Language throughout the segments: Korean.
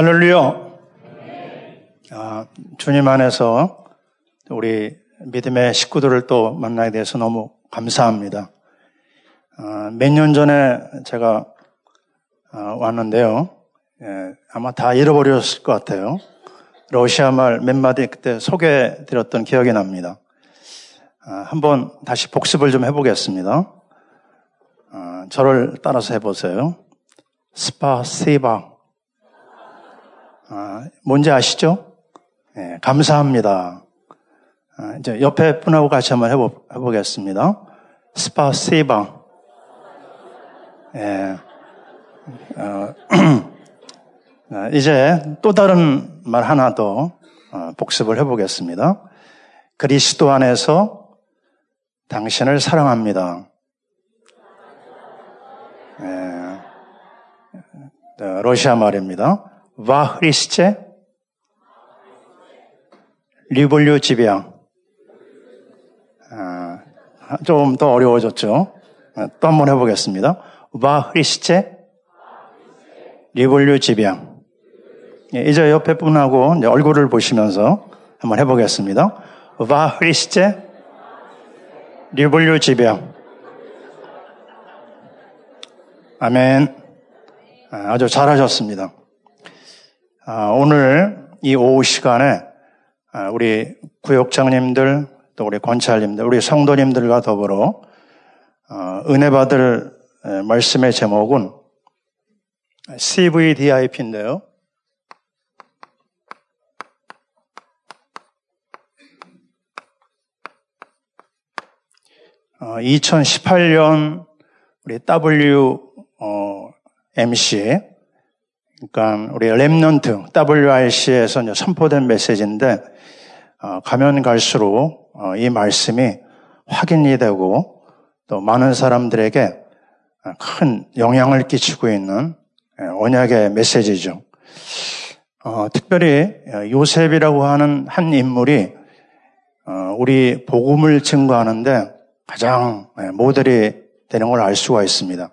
할렐루야. 아, 주님 안에서 우리 믿음의 식구들을 또 만나게 돼서 너무 감사합니다. 아, 몇 년 전에 제가 아, 왔는데요. 예, 아마 다 잃어버렸을 것 같아요. 러시아 말 몇 마디 그때 소개해 드렸던 기억이 납니다. 아, 한번 다시 복습을 좀 해보겠습니다. 아, 저를 따라서 해보세요. 스파세바. 아, 뭔지 아시죠? 네, 감사합니다. 아, 이제 옆에 분하고 같이 한번 해보, 해보겠습니다. 스파세바. 예. 어, 이제 또 다른 말 하나 더 어, 복습을 해보겠습니다. 그리스도 안에서 당신을 사랑합니다. 예. 러시아 말입니다. 와 흐리스체 리볼류 지비앙. 아, 좀더 어려워졌죠? 아, 또 한번 해보겠습니다. 와 흐리스체 리볼류 지비앙. 예, 이제 옆에 분하고 얼굴을 보시면서 한번 해보겠습니다. 와 흐리스체 리볼류 지비앙. 아멘. 아, 아주 잘하셨습니다. 아, 오늘 이 오후 시간에 아, 우리 구역장님들, 또 우리 권찰님들, 우리 성도님들과 더불어 은혜 받을 말씀의 제목은 CVDIP인데요. 어, 2018년 우리 WMC, 그러니까 우리 Remnant WRC에서 선포된 메시지인데 어, 가면 갈수록 어, 이 말씀이 확인이 되고 또 많은 사람들에게 큰 영향을 끼치고 있는 예, 언약의 메시지죠. 어, 특별히 요셉이라고 하는 한 인물이 어, 우리 복음을 증거하는데 가장 예, 모델이 되는 걸 알 수가 있습니다.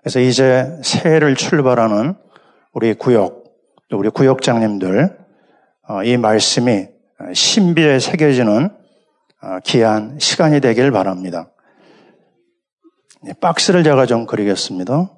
그래서 이제 새해를 출발하는 우리 구역, 또 우리 구역장님들, 어, 이 말씀이 신비에 새겨지는 어, 귀한 시간이 되길 바랍니다. 네, 박스를 제가 좀 그리겠습니다.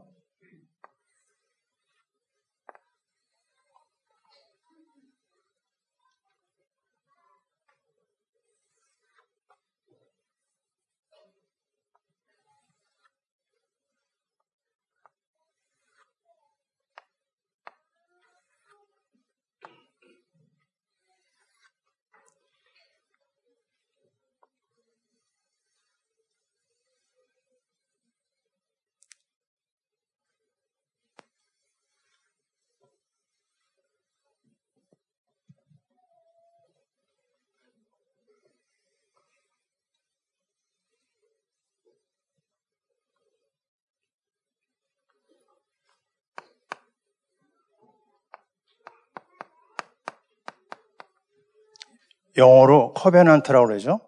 영어로 커베넌트라고 그러죠.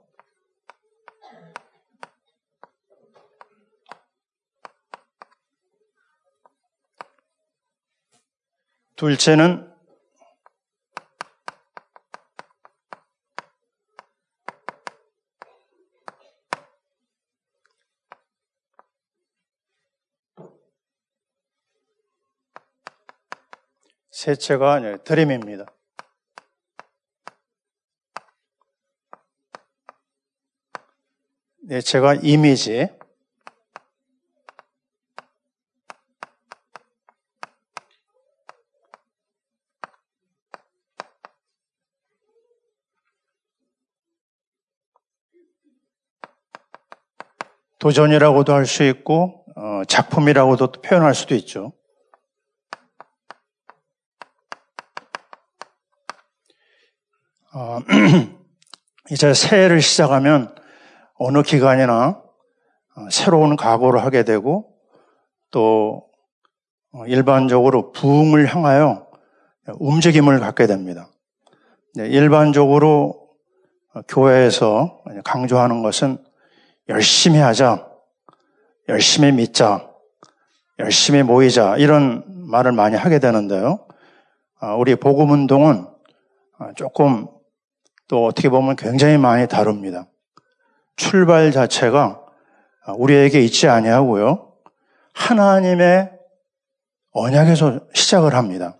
둘째는 셋째가 드림입니다. 네, 제가 이미지 도전이라고도 할 수 있고 어, 작품이라고도 표현할 수도 있죠. 어, 이제 새해를 시작하면 어느 기간이나 어, 새로운 각오를 하게 되고 또 어, 일반적으로 부흥을 향하여 움직임을 갖게 됩니다. 일반적으로 어, 교회에서 강조하는 것은 열심히 하자, 열심히 믿자, 열심히 모이자 이런 말을 많이 하게 되는데요. 아, 우리 복음 운동은 아, 조금 또 어떻게 보면 굉장히 많이 다릅니다. 출발 자체가 아, 우리에게 있지 아니하고요. 하나님의 언약에서 시작을 합니다.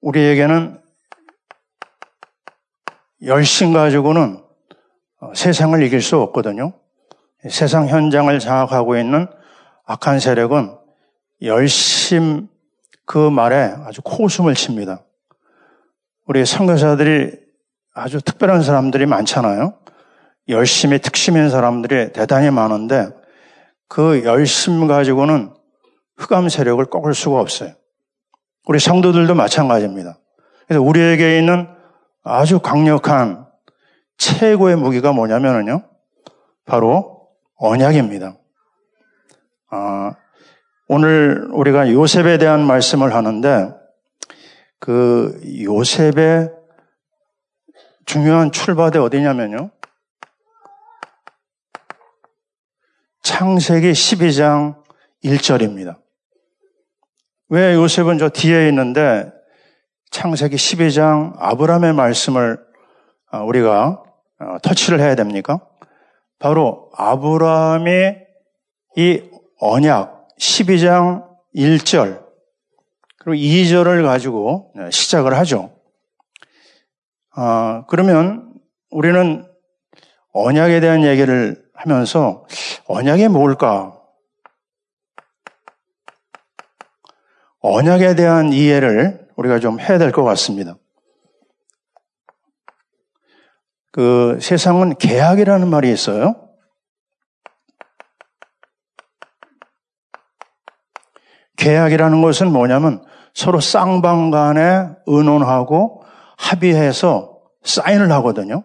우리에게는 열심 가지고는 어, 세상을 이길 수 없거든요. 세상 현장을 장악하고 있는 악한 세력은 열심 그 말에 아주 코웃음을 칩니다. 우리 선교사들이 아주 특별한 사람들이 많잖아요. 열심히 특심인 사람들이 대단히 많은데 그 열심 가지고는 흑암 세력을 꺾을 수가 없어요. 우리 성도들도 마찬가지입니다. 그래서 우리에게 있는 아주 강력한 최고의 무기가 뭐냐면요. 바로 언약입니다. 아, 오늘 우리가 요셉에 대한 말씀을 하는데 그 요셉의 중요한 출발대 어디냐면요. 창세기 12장 1절입니다. 왜 요셉은 저 뒤에 있는데 창세기 12장 아브라함의 말씀을 어, 우리가 어, 터치를 해야 됩니까? 바로 아브라함이 이 언약 12장 1절 그리고 2절을 가지고 네, 시작을 하죠. 아, 그러면 우리는 언약에 대한 얘기를 하면서 언약이 뭘까? 언약에 대한 이해를 우리가 좀 해야 될 것 같습니다. 그 세상은 계약이라는 말이 있어요. 계약이라는 것은 뭐냐면 서로 쌍방 간에 의논하고 합의해서 사인을 하거든요.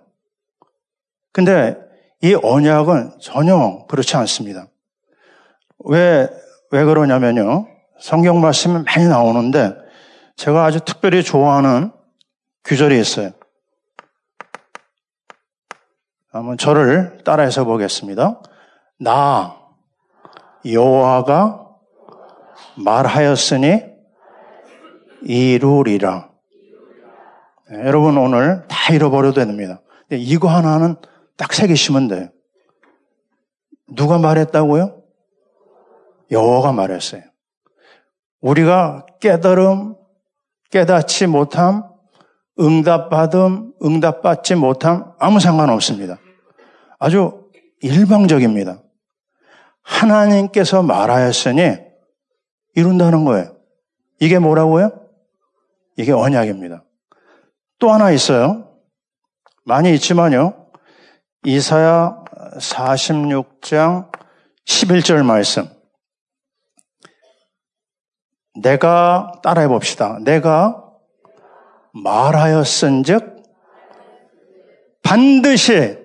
근데 이 언약은 전혀 그렇지 않습니다. 왜, 왜 그러냐면요. 성경 말씀이 많이 나오는데 제가 아주 특별히 좋아하는 규절이 있어요. 한번 저를 따라해서 보겠습니다. 나 여호와가 말하였으니 이루리라. 네, 여러분 오늘 다 잃어버려도 됩니다. 이거 하나는 딱 새기시면 돼요. 누가 말했다고요? 여호와가 말했어요. 우리가 깨달음, 깨닫지 못함, 응답받음, 응답받지 못함 아무 상관없습니다. 아주 일방적입니다. 하나님께서 말하였으니 이룬다는 거예요. 이게 뭐라고요? 이게 언약입니다. 또 하나 있어요. 많이 있지만요. 이사야 46장 11절 말씀. 내가 따라해 봅시다. 내가 말하였은즉 반드시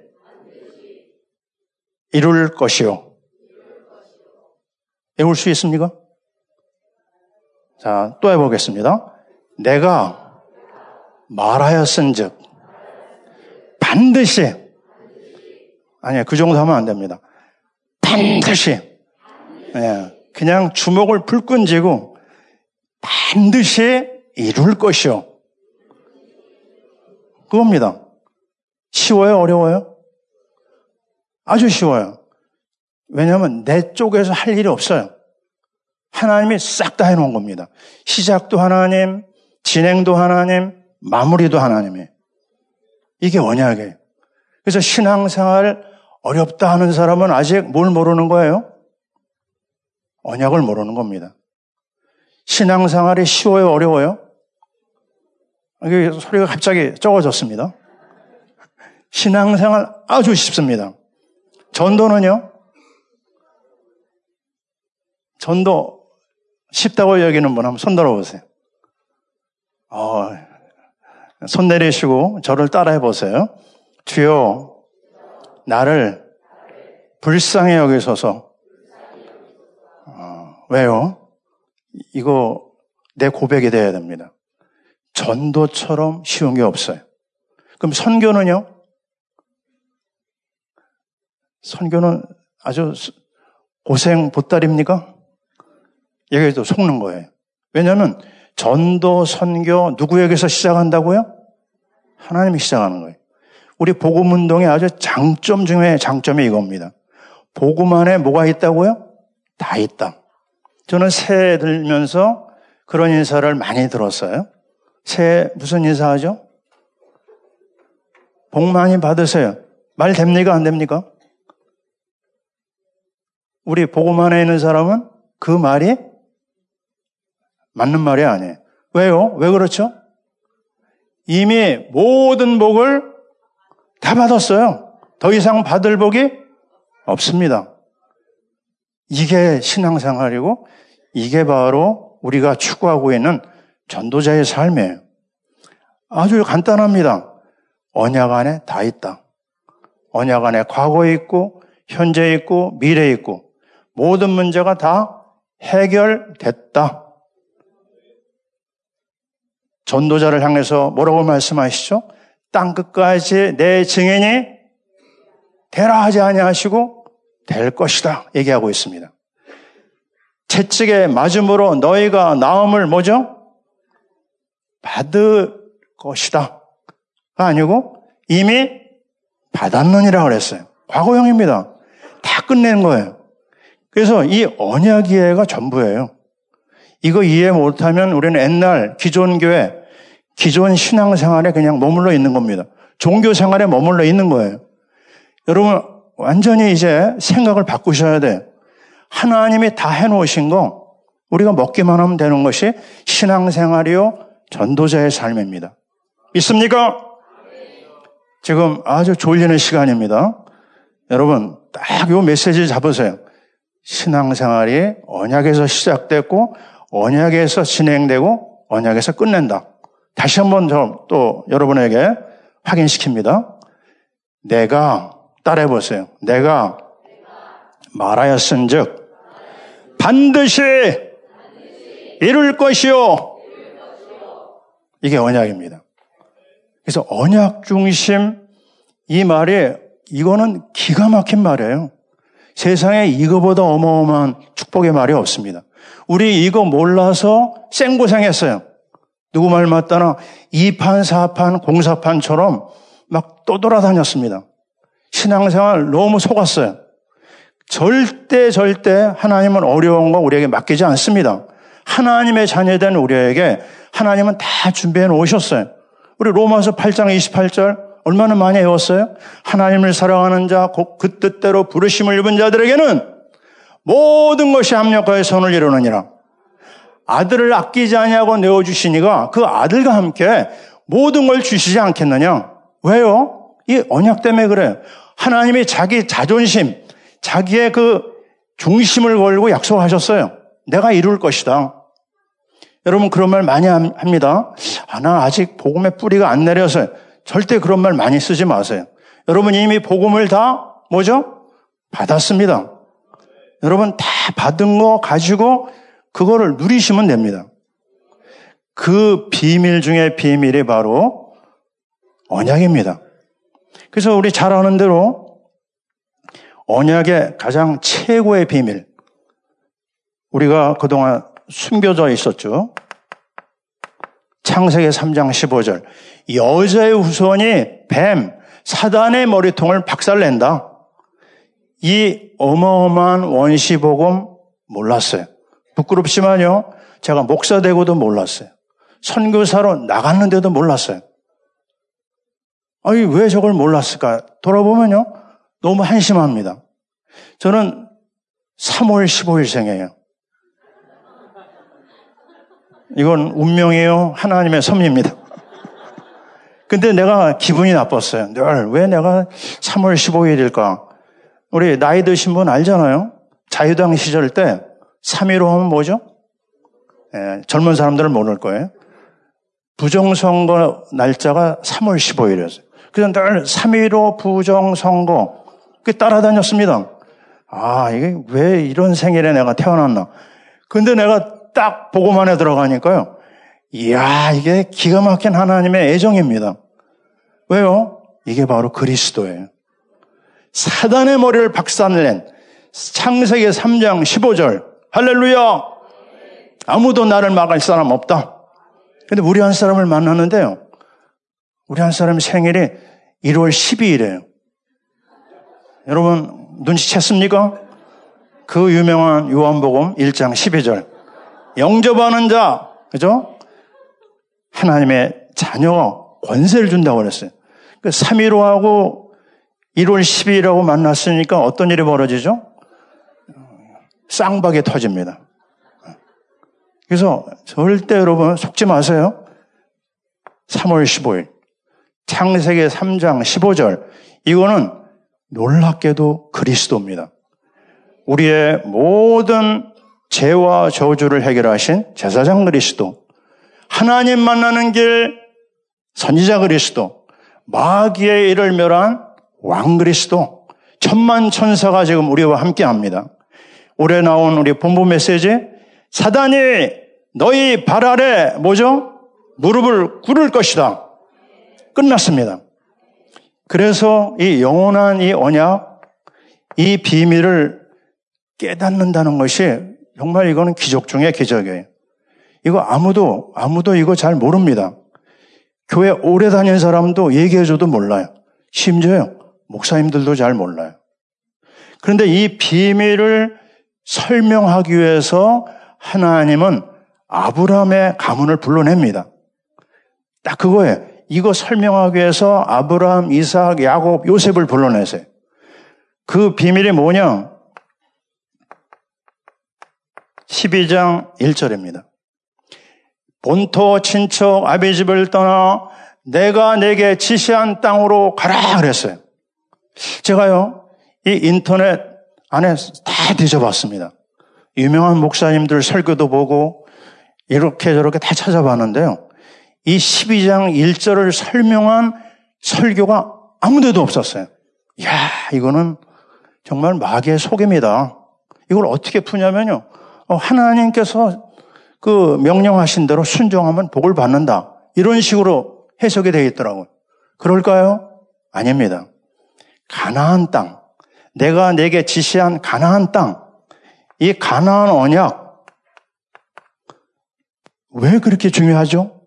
이룰 것이요. 외울 수 있습니까? 자, 또 해보겠습니다. 내가 말하였은즉 반드시 아니야 그 정도 하면 안 됩니다. 반드시 네, 그냥 주먹을 불끈 쥐고 반드시 이룰 것이요. 그겁니다. 쉬워요? 어려워요? 아주 쉬워요. 왜냐하면 내 쪽에서 할 일이 없어요. 하나님이 싹 다 해놓은 겁니다. 시작도 하나님, 진행도 하나님, 마무리도 하나님이. 이게 언약이에요. 그래서 신앙생활 어렵다 하는 사람은 아직 뭘 모르는 거예요? 언약을 모르는 겁니다. 신앙생활이 쉬워요? 어려워요? 이게 소리가 갑자기 적어졌습니다. 신앙생활 아주 쉽습니다. 전도는요? 전도 쉽다고 여기는 분 한번 손 들어보세요. 어, 손 내리시고 저를 따라해 보세요. 주여, 나를 불쌍히 여기소서. 어, 왜요? 이거 내 고백이 돼야 됩니다. 전도처럼 쉬운 게 없어요. 그럼 선교는요? 선교는 아주 고생 보따리입니까? 여기도 속는 거예요. 왜냐하면 전도 선교 누구에게서 시작한다고요? 하나님이 시작하는 거예요. 우리 복음 운동의 아주 장점 중에 장점이 이겁니다. 복음 안에 뭐가 있다고요? 다 있다. 저는 새해 들면서 그런 인사를 많이 들었어요. 새해 무슨 인사하죠? 복 많이 받으세요. 말 됩니까? 안 됩니까? 우리 복음 안에 있는 사람은 그 말이 맞는 말이 아니에요. 왜요? 왜 그렇죠? 이미 모든 복을 다 받았어요. 더 이상 받을 복이 없습니다. 이게 신앙생활이고 이게 바로 우리가 추구하고 있는 전도자의 삶이에요. 아주 간단합니다. 언약 안에 다 있다. 언약 안에 과거에 있고 현재 에 있고 미래에 있고 모든 문제가 다 해결됐다. 전도자를 향해서 뭐라고 말씀하시죠? 땅 끝까지 내 증인이 되라 하지 아니하시고 될 것이다 얘기하고 있습니다. 채찍에 맞음으로 너희가 나음을 뭐죠? 받을 것이다. 아니고 이미 받았느니라 그랬어요. 과거형입니다. 다 끝낸 거예요. 그래서 이 언약 이해가 전부예요. 이거 이해 못하면 우리는 옛날 기존 교회, 기존 신앙 생활에 그냥 머물러 있는 겁니다. 종교 생활에 머물러 있는 거예요. 여러분, 완전히 이제 생각을 바꾸셔야 돼. 하나님이 다 해놓으신 거, 우리가 먹기만 하면 되는 것이 신앙 생활이요, 전도자의 삶입니다. 믿습니까? 지금 아주 졸리는 시간입니다. 여러분, 딱 요 메시지 잡으세요. 신앙생활이 언약에서 시작됐고, 언약에서 진행되고 언약에서 끝낸다. 다시 한번 또 여러분에게 확인시킵니다. 내가 따라해 보세요. 내가 말하였은 즉 반드시 이룰 것이요. 이게 언약입니다. 그래서 언약 중심 이 말이 이거는 기가 막힌 말이에요. 세상에 이거보다 어마어마한 축복의 말이 없습니다. 우리 이거 몰라서 생고생했어요. 누구 말 맞다나 2판, 4판, 공사판처럼 막 떠돌아다녔습니다. 신앙생활 너무 속았어요. 절대 절대 하나님은 어려운 거 우리에게 맡기지 않습니다. 하나님의 자녀된 우리에게 하나님은 다 준비해 놓으셨어요. 우리 로마서 8장 28절 얼마나 많이 외웠어요? 하나님을 사랑하는 자, 그 뜻대로 부르심을 입은 자들에게는 모든 것이 합력하여 선을 이루느니라. 아들을 아끼지 아니하고 내어 주시니가 그 아들과 함께 모든 걸 주시지 않겠느냐? 왜요? 이 언약 때문에 그래. 하나님이 자기 자존심, 자기의 그 중심을 걸고 약속하셨어요. 내가 이룰 것이다. 여러분 그런 말 많이 합니다. 아, 나 아직 복음의 뿌리가 안 내려서요. 절대 그런 말 많이 쓰지 마세요. 여러분 이미 복음을 다 뭐죠? 받았습니다. 여러분 다 받은 거 가지고 그거를 누리시면 됩니다. 그 비밀 중에 비밀이 바로 언약입니다. 그래서 우리 잘 아는 대로 언약의 가장 최고의 비밀. 우리가 그동안 숨겨져 있었죠. 창세기 3장 15절. 여자의 후손이 뱀, 사단의 머리통을 박살낸다. 이 어마어마한 원시복음 몰랐어요. 부끄럽지만요. 제가 목사 되고도 몰랐어요. 선교사로 나갔는데도 몰랐어요. 아니, 왜 저걸 몰랐을까? 돌아보면요. 너무 한심합니다. 저는 3월 15일 생이에요. 이건 운명이에요. 하나님의 섭리입니다. 근데 내가 기분이 나빴어요. 늘 왜 내가 3월 15일일까? 우리 나이 드신 분 알잖아요. 자유당 시절 때 3.15 하면 뭐죠? 예, 젊은 사람들은 모를 거예요. 부정선거 날짜가 3월 15일이었어요. 그래서 늘 3.15 부정선거 그 따라다녔습니다. 아, 이게 왜 이런 생일에 내가 태어났나. 근데 내가 딱 보고만에 들어가니까요. 이야, 이게 기가 막힌 하나님의 애정입니다. 왜요? 이게 바로 그리스도예요. 사단의 머리를 박살낸 창세기 3장 15절. 할렐루야! 아무도 나를 막을 사람 없다. 근데 우리 한 사람을 만났는데요. 우리 한 사람 생일이 1월 12일이에요. 여러분 눈치챘습니까? 그 유명한 요한복음 1장 12절. 영접하는 자, 그죠? 하나님의 자녀가 권세를 준다고 그랬어요. 그 3.15하고 1월 12일하고 만났으니까 어떤 일이 벌어지죠? 쌍박이 터집니다. 그래서 절대 여러분 속지 마세요. 3월 15일. 창세기 3장 15절. 이거는 놀랍게도 그리스도입니다. 우리의 모든 죄와 저주를 해결하신 제사장 그리스도. 하나님 만나는 길 선지자 그리스도. 마귀의 일을 멸한 왕 그리스도. 천만 천사가 지금 우리와 함께 합니다. 올해 나온 우리 본부 메시지 사단이 너희 발 아래 뭐죠? 무릎을 꿇을 것이다. 끝났습니다. 그래서 이 영원한 이 언약, 이 비밀을 깨닫는다는 것이 정말 이거는 기적 중의 기적이에요. 이거 아무도, 아무도 이거 잘 모릅니다. 교회 오래 다닌 사람도 얘기해줘도 몰라요. 심지어 목사님들도 잘 몰라요. 그런데 이 비밀을 설명하기 위해서 하나님은 아브라함의 가문을 불러냅니다. 딱 그거예요. 이거 설명하기 위해서 아브라함, 이삭, 야곱, 요셉을 불러내세요. 그 비밀이 뭐냐? 12장 1절입니다. 본토 친척 아비 집을 떠나 내가 내게 지시한 땅으로 가라 그랬어요. 제가요, 이 인터넷 안에 다 뒤져봤습니다. 유명한 목사님들 설교도 보고 이렇게 저렇게 다 찾아봤는데요. 이 12장 1절을 설명한 설교가 아무 데도 없었어요. 이야, 이거는 정말 마귀의 속임이다. 이걸 어떻게 푸냐면요. 어, 하나님께서 그 명령하신 대로 순종하면 복을 받는다. 이런 식으로 해석이 되어 있더라고요. 그럴까요? 아닙니다. 가나안 땅. 내가 내게 지시한 가나안 땅. 이 가나안 언약. 왜 그렇게 중요하죠?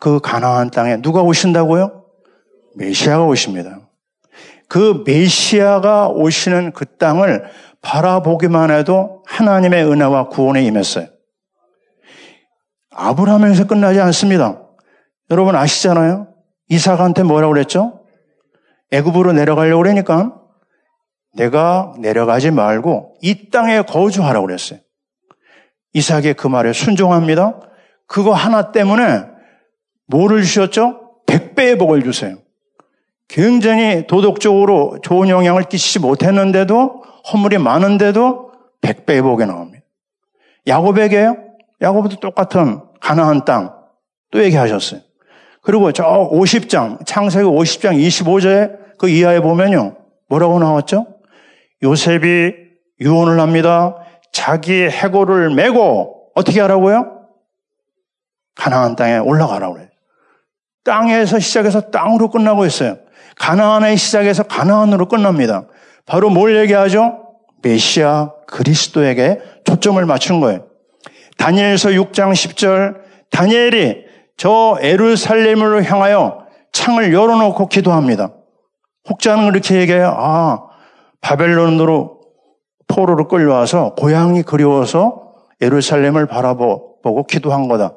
그 가나안 땅에 누가 오신다고요? 메시아가 오십니다. 그 메시아가 오시는 그 땅을 바라보기만 해도 하나님의 은혜와 구원에 임했어요. 아브라함에서 끝나지 않습니다. 여러분 아시잖아요? 이삭한테 뭐라고 그랬죠? 애굽으로 내려가려고 그러니까 내가 내려가지 말고 이 땅에 거주하라고 그랬어요. 이삭의 그 말에 순종합니다. 그거 하나 때문에 뭐를 주셨죠? 백배의 복을 주세요. 굉장히 도덕적으로 좋은 영향을 끼치지 못했는데도 허물이 많은데도 백배의 복이 나옵니다. 야곱에게요? 야곱도 똑같은 가나안 땅 또 얘기하셨어요. 그리고 저 50장, 창세기 50장 25절에 그 이하에 보면요. 뭐라고 나왔죠? 요셉이 유언을 합니다. 자기 해골을 메고 어떻게 하라고요? 가나안 땅에 올라가라고 그래요. 땅에서 시작해서 땅으로 끝나고 있어요. 가나안의 시작해서 가나안으로 끝납니다. 바로 뭘 얘기하죠? 메시아 그리스도에게 초점을 맞춘 거예요. 다니엘서 6장 10절 다니엘이 저 에루살렘으로 향하여 창을 열어놓고 기도합니다. 혹자는 그렇게 얘기해요. 아, 바벨론으로 포로로 끌려와서 고향이 그리워서 에루살렘을 바라보고 기도한 거다.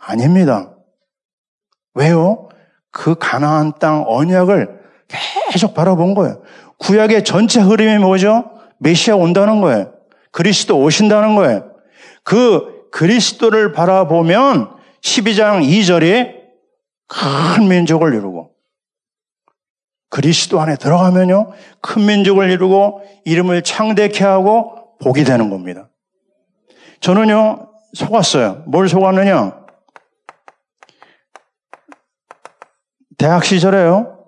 아닙니다. 왜요? 그 가나안 땅 언약을 계속 바라본 거예요. 구약의 전체 흐름이 뭐죠? 메시아 온다는 거예요. 그리스도 오신다는 거예요. 그 그리스도를 바라보면 12장 2절에 큰 민족을 이루고 그리스도 안에 들어가면요 큰 민족을 이루고 이름을 창대케 하고 복이 되는 겁니다. 저는요 속았어요. 뭘 속았느냐? 대학 시절에요.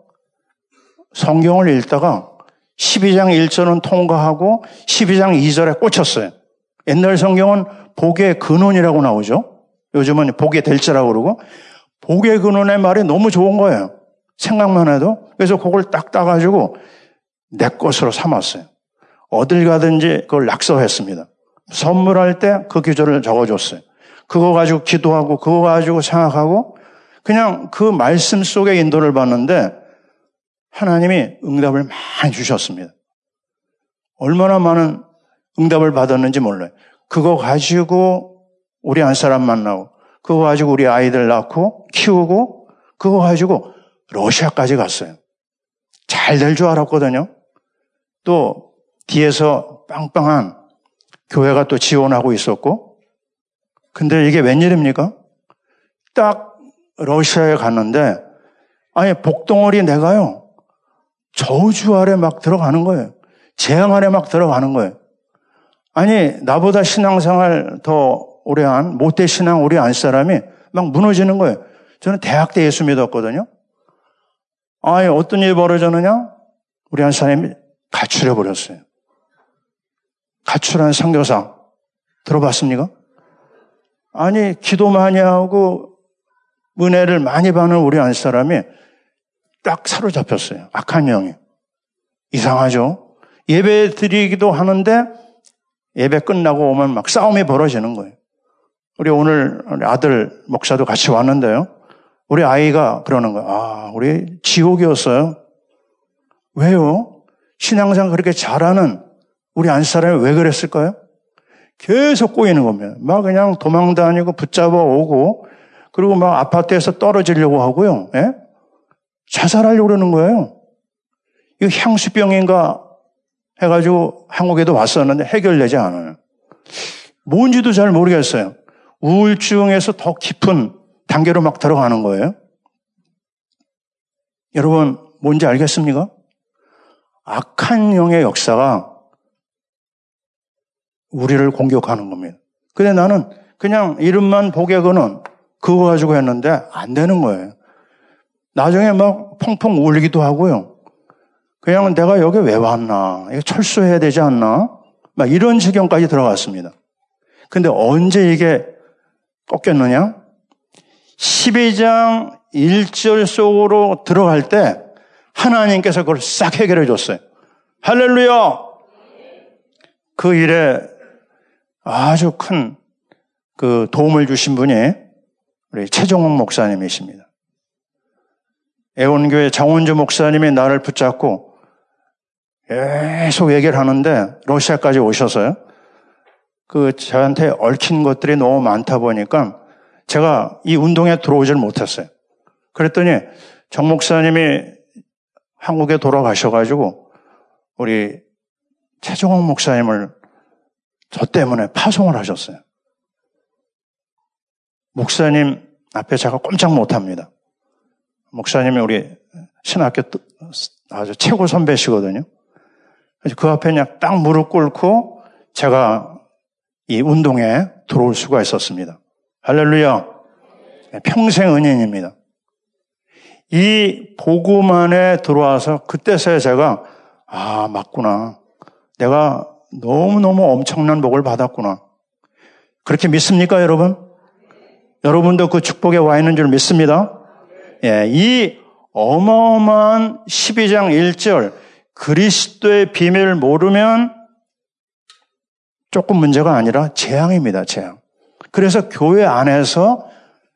성경을 읽다가 12장 1절은 통과하고 12장 2절에 꽂혔어요. 옛날 성경은 복의 근원이라고 나오죠. 요즘은 복의 될자라고 그러고 복의 근원의 말이 너무 좋은 거예요. 생각만 해도. 그래서 그걸 딱 따가지고 내 것으로 삼았어요. 어딜 가든지 그걸 낙서했습니다. 선물할 때 그 기조를 적어줬어요. 그거 가지고 기도하고 그거 가지고 생각하고 그냥 그 말씀 속에 인도를 받는데 하나님이 응답을 많이 주셨습니다. 얼마나 많은 응답을 받았는지 몰라요. 그거 가지고 우리 한 사람 만나고 그거 가지고 우리 아이들 낳고 키우고 그거 가지고 러시아까지 갔어요. 잘 될 줄 알았거든요. 또 뒤에서 빵빵한 교회가 또 지원하고 있었고 근데 이게 웬일입니까? 딱 러시아에 갔는데 아니 복덩어리 내가요 저주 아래 막 들어가는 거예요. 재앙 아래 막 들어가는 거예요. 아니 나보다 신앙생활 더 오래 한 못돼 신앙 오래 한 사람이 막 무너지는 거예요. 저는 대학 때 예수 믿었거든요. 아니 어떤 일이 벌어졌느냐? 우리 한 사람이 가출해 버렸어요. 가출한 선교사 들어봤습니까? 아니 기도 많이 하고 은혜를 많이 받는 우리 한 사람이 딱 사로잡혔어요. 악한 영이. 이상하죠? 예배 드리기도 하는데 예배 끝나고 오면 막 싸움이 벌어지는 거예요. 우리 오늘 아들 목사도 같이 왔는데요. 우리 아이가 그러는 거예요. 아, 우리 지옥이었어요. 왜요? 신앙상 그렇게 잘하는 우리 안 사람이 왜 그랬을까요? 계속 꼬이는 겁니다. 막 그냥 도망 다니고 붙잡아 오고 그리고 막 아파트에서 떨어지려고 하고요. 예? 자살하려고 그러는 거예요. 이거 향수병인가 해가지고 한국에도 왔었는데 해결되지 않아요. 뭔지도 잘 모르겠어요. 우울증에서 더 깊은 단계로 막 들어가는 거예요. 여러분, 뭔지 알겠습니까? 악한 영의 역사가 우리를 공격하는 겁니다. 근데 나는 그냥 이름만 보게거는 그거 가지고 했는데 안 되는 거예요. 나중에 막 펑펑 울기도 하고요. 그냥 내가 여기 왜 왔나? 이거 철수해야 되지 않나? 막 이런 지경까지 들어갔습니다. 근데 언제 이게 꺾였느냐? 12장 1절 속으로 들어갈 때 하나님께서 그걸 싹 해결해 줬어요. 할렐루야! 그 일에 아주 큰 그 도움을 주신 분이 우리 최종욱 목사님이십니다. 애원교회 장원주 목사님이 나를 붙잡고 계속 얘기를 하는데 러시아까지 오셔서요. 그 저한테 얽힌 것들이 너무 많다 보니까 제가 이 운동에 들어오질 못했어요. 그랬더니 정 목사님이 한국에 돌아가셔가지고 우리 최종원 목사님을 저 때문에 파송을 하셨어요. 목사님 앞에 제가 꼼짝 못합니다. 목사님이 우리 신학교 아주 최고 선배시거든요. 그 앞에 그냥 딱 무릎 꿇고 제가 이 운동에 들어올 수가 있었습니다. 할렐루야. 평생 은인입니다. 이 복음 안에 들어와서 그때서야 제가 아 맞구나. 내가 너무너무 엄청난 복을 받았구나. 그렇게 믿습니까, 여러분? 여러분도 그 축복에 와 있는 줄 믿습니다. 예, 이 어마어마한 12장 1절 그리스도의 비밀을 모르면 조금 문제가 아니라 재앙입니다, 재앙. 그래서 교회 안에서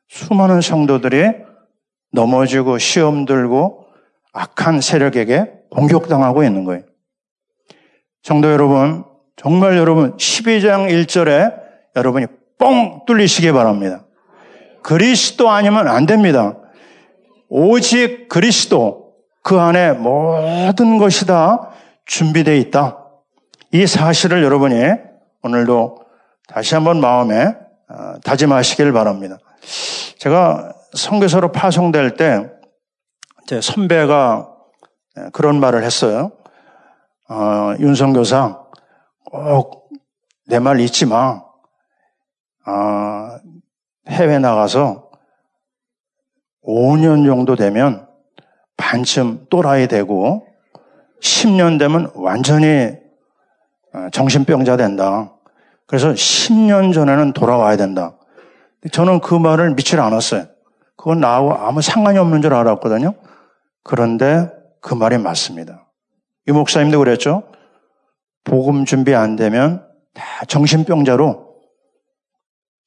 수많은 성도들이 넘어지고 시험 들고 악한 세력에게 공격당하고 있는 거예요. 성도 여러분, 정말 여러분 12장 1절에 여러분이 뻥 뚫리시기 바랍니다. 그리스도 아니면 안 됩니다. 오직 그리스도 그 안에 모든 것이 다 준비되어 있다. 이 사실을 여러분이 오늘도 다시 한번 마음에 어, 다짐하시길 바랍니다. 제가 성교사로 파송될 때 제 선배가 그런 말을 했어요. 어, 윤성교사 꼭 내 말 잊지 마. 어, 해외 나가서 5년 정도 되면 반쯤 또라이 되고 10년 되면 완전히 어, 정신병자 된다. 그래서 10년 전에는 돌아와야 된다. 저는 그 말을 믿질 않았어요. 그건 나하고 아무 상관이 없는 줄 알았거든요. 그런데 그 말이 맞습니다. 이 목사님도 그랬죠. 복음 준비 안 되면 다 정신병자로,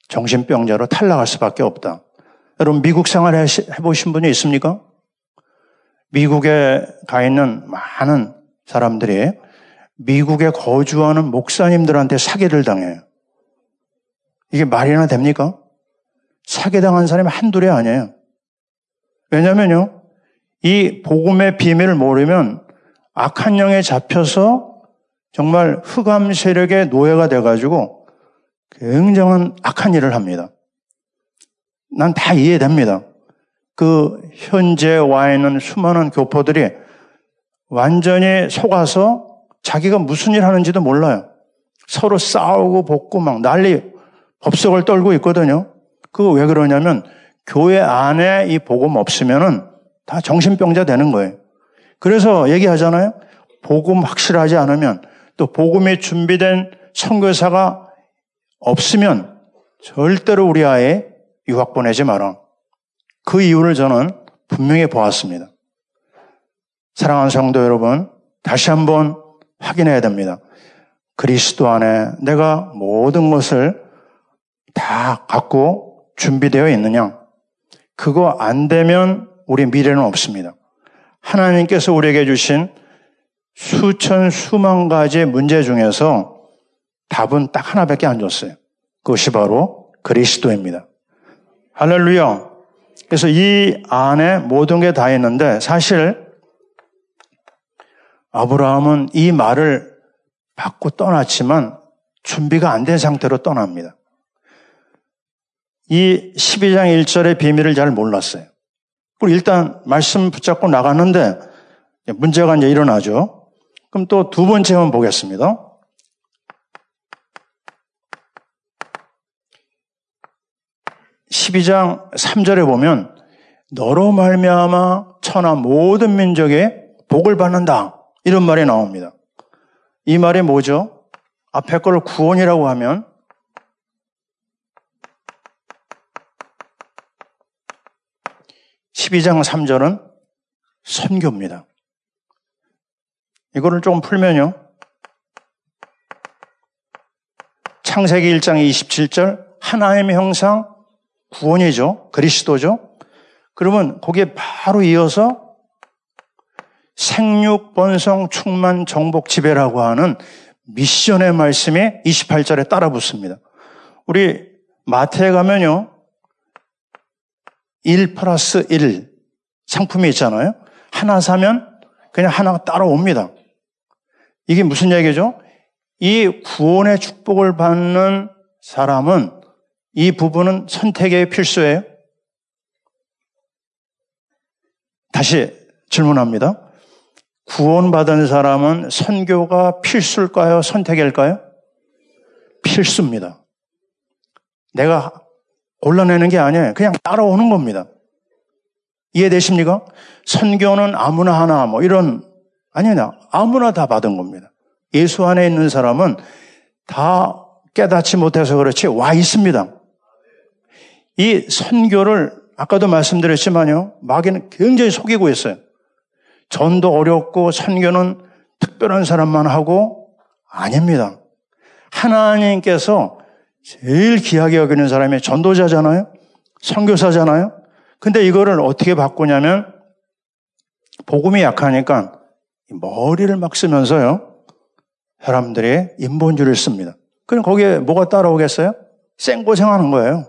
정신병자로 탈락할 수밖에 없다. 여러분, 미국 생활 해보신 분이 있습니까? 미국에 가 있는 많은 사람들이 미국에 거주하는 목사님들한테 사기를 당해요. 이게 말이나 됩니까? 사기당한 사람이 한둘이 아니에요. 왜냐면요, 이 복음의 비밀을 모르면 악한 영에 잡혀서 정말 흑암 세력의 노예가 돼가지고 굉장한 악한 일을 합니다. 난 다 이해됩니다. 그 현재 와 있는 수많은 교포들이 완전히 속아서 자기가 무슨 일 하는지도 몰라요. 서로 싸우고 벗고 막 난리 법석을 떨고 있거든요. 그거 왜 그러냐면 교회 안에 이 복음 없으면은 다 정신병자 되는 거예요. 그래서 얘기하잖아요. 복음 확실하지 않으면 또 복음이 준비된 선교사가 없으면 절대로 우리 아이 유학 보내지 마라. 그 이유를 저는 분명히 보았습니다. 사랑하는 성도 여러분, 다시 한번 확인해야 됩니다. 그리스도 안에 내가 모든 것을 다 갖고 준비되어 있느냐? 그거 안 되면 우리 미래는 없습니다. 하나님께서 우리에게 주신 수천, 수만 가지 문제 중에서 답은 딱 하나밖에 안 줬어요. 그것이 바로 그리스도입니다. 할렐루야. 그래서 이 안에 모든 게 다 있는데 사실 아브라함은 이 말을 받고 떠났지만 준비가 안 된 상태로 떠납니다. 이 12장 1절의 비밀을 잘 몰랐어요. 그리고 일단 말씀 붙잡고 나갔는데 문제가 이제 일어나죠. 그럼 또 두 번째 한번 보겠습니다. (12장) (3절에) 보면 너로 말미암아 천하 모든 민족에 복을 받는다 이런 말이 나옵니다. 이 말이 뭐죠? 앞에 걸 구원이라고 하면 12장 3절은 선교입니다. 이거를 조금 풀면요. 창세기 1장 27절 하나님의 형상 구원이죠. 그리스도죠. 그러면 거기에 바로 이어서 생육, 번성, 충만, 정복, 지배라고 하는 미션의 말씀이 28절에 따라 붙습니다. 우리 마태에 가면요. 1 플러스 1 상품이 있잖아요. 하나 사면 그냥 하나가 따라옵니다. 이게 무슨 얘기죠? 이 구원의 축복을 받는 사람은 이 부분은 선택의 필수예요. 다시 질문합니다. 구원받은 사람은 선교가 필수일까요? 선택일까요? 필수입니다. 내가 골라내는 게 아니에요. 그냥 따라오는 겁니다. 이해되십니까? 선교는 아무나 하나 뭐 이런 아니냐 아무나 다 받은 겁니다. 예수 안에 있는 사람은 다 깨닫지 못해서 그렇지 와 있습니다. 이 선교를 아까도 말씀드렸지만요 마귀는 굉장히 속이고 있어요. 전도 어렵고 선교는 특별한 사람만 하고 아닙니다. 하나님께서 제일 귀하게 여기는 사람이 전도자잖아요. 선교사잖아요. 근데 이거를 어떻게 바꾸냐면 복음이 약하니까 머리를 막 쓰면서요. 사람들이 인본주의를 씁니다. 그럼 거기에 뭐가 따라오겠어요? 생고생하는 거예요.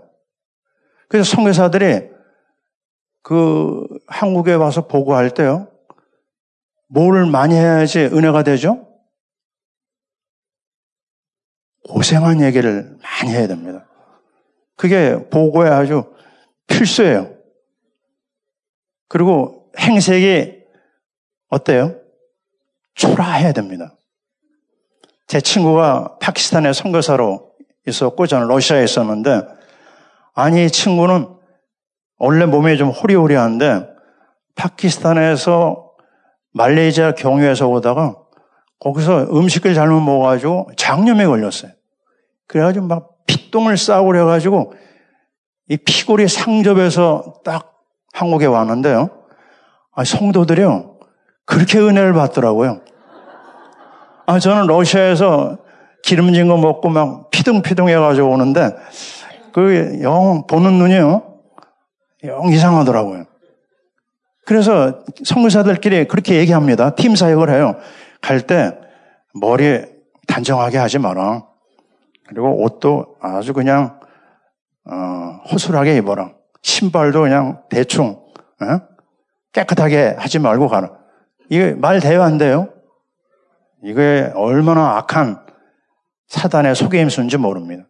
그래서 선교사들이 그 한국에 와서 보고할 때요. 뭘 많이 해야지 은혜가 되죠? 고생한 얘기를 많이 해야 됩니다. 그게 보고에 아주 필수예요. 그리고 행색이 어때요? 초라해야 됩니다. 제 친구가 파키스탄에 선교사로 있었고 저는 러시아에 있었는데 아니 친구는 원래 몸이 좀 호리호리한데 파키스탄에서 말레이시아 경유에서 오다가 거기서 음식을 잘못 먹어가지고 장염에 걸렸어요. 그래가지고 막 피똥을 싸고 그래가지고 이 피골이 상접해서 딱 한국에 왔는데요. 아, 성도들이요. 그렇게 은혜를 받더라고요. 아, 저는 러시아에서 기름진 거 먹고 막 피둥피둥 해가지고 오는데 그 영 보는 눈이요. 영 이상하더라고요. 그래서 선교사들끼리 그렇게 얘기합니다. 팀 사역을 해요. 갈 때 머리 단정하게 하지 마라. 그리고 옷도 아주 그냥 어, 허술하게 입어라. 신발도 그냥 대충 어? 깨끗하게 하지 말고 가라. 이게 말 돼요 안 돼요? 이게 얼마나 악한 사단의 속임수인지 모릅니다.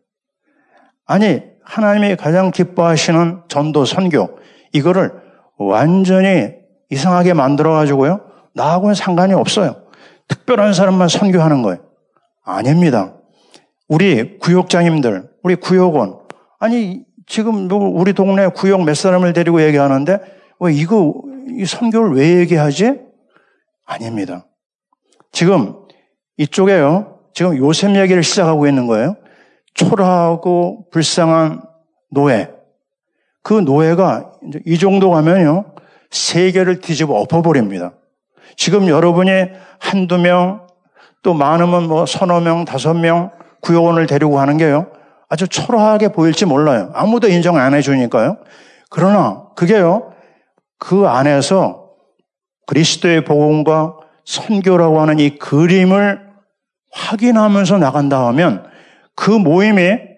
아니 하나님이 가장 기뻐하시는 전도 선교 이거를 완전히 이상하게 만들어 가지고요. 나하고는 상관이 없어요. 특별한 사람만 선교하는 거예요. 아닙니다. 우리 구역장님들, 우리 구역원, 아니 지금 우리 동네 구역 몇 사람을 데리고 얘기하는데 왜 이거 이 선교를 왜 얘기하지? 아닙니다. 지금 이쪽에요. 지금 요셉 얘기를 시작하고 있는 거예요. 초라하고 불쌍한 노예. 그 노예가 이 정도 가면요. 세계를 뒤집어 엎어버립니다. 지금 여러분이 한두 명, 또 많으면 뭐 서너 명, 다섯 명 구요원을 데리고 가는 게요. 아주 초라하게 보일지 몰라요. 아무도 인정 안 해주니까요. 그러나 그게요. 그 안에서 그리스도의 복음과 선교라고 하는 이 그림을 확인하면서 나간다 하면 그 모임이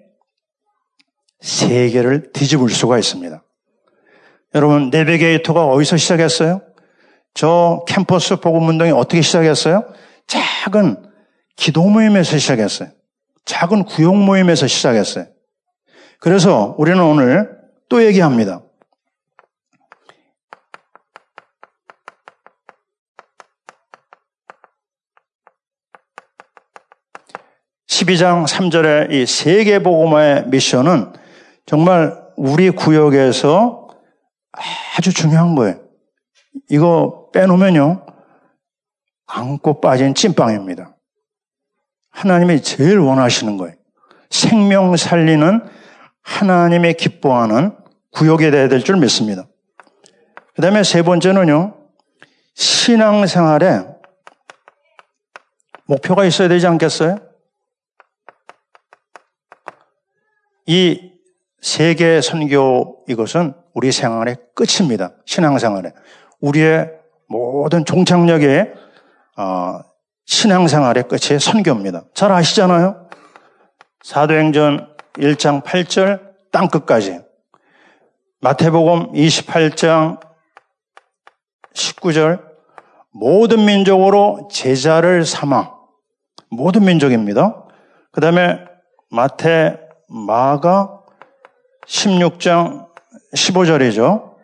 세계를 뒤집을 수가 있습니다. 여러분, 내비게이터가 어디서 시작했어요? 저 캠퍼스 복음운동이 어떻게 시작했어요? 작은 기도 모임에서 시작했어요. 작은 구역 모임에서 시작했어요. 그래서 우리는 오늘 또 얘기합니다. 12장 3절의 이 세계복음화의 미션은 정말 우리 구역에서 아주 중요한 거예요. 이거 빼놓으면요. 안고 빠진 찐빵입니다. 하나님이 제일 원하시는 거예요. 생명 살리는 하나님의 기뻐하는 구역에 대해야 될 줄 믿습니다. 그 다음에 세 번째는요. 신앙생활에 목표가 있어야 되지 않겠어요? 이 세계 선교 이것은 우리 생활의 끝입니다. 신앙생활에. 우리의 모든 종착역의 어, 신앙생활의 끝이 선교입니다. 잘 아시잖아요? 사도행전 1장 8절 땅끝까지. 마태복음 28장 19절 모든 민족으로 제자를 삼아 모든 민족입니다. 그 다음에 마태 마가 16장 15절이죠.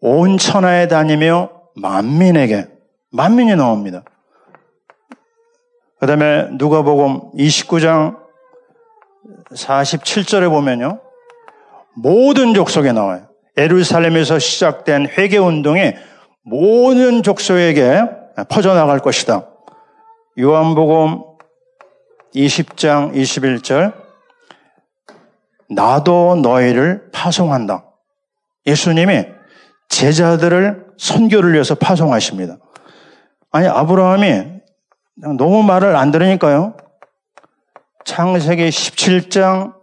온 천하에 다니며 만민에게 만민이 나옵니다. 그 다음에 누가복음 29장 47절에 보면요. 모든 족속에 나와요. 에루살렘에서 시작된 회개 운동이 모든 족속에게 퍼져나갈 것이다. 요한복음 20장 21절 나도 너희를 파송한다. 예수님이 제자들을 선교를 위해서 파송하십니다. 아니, 아브라함이 너무 말을 안 들으니까요. 창세기 17장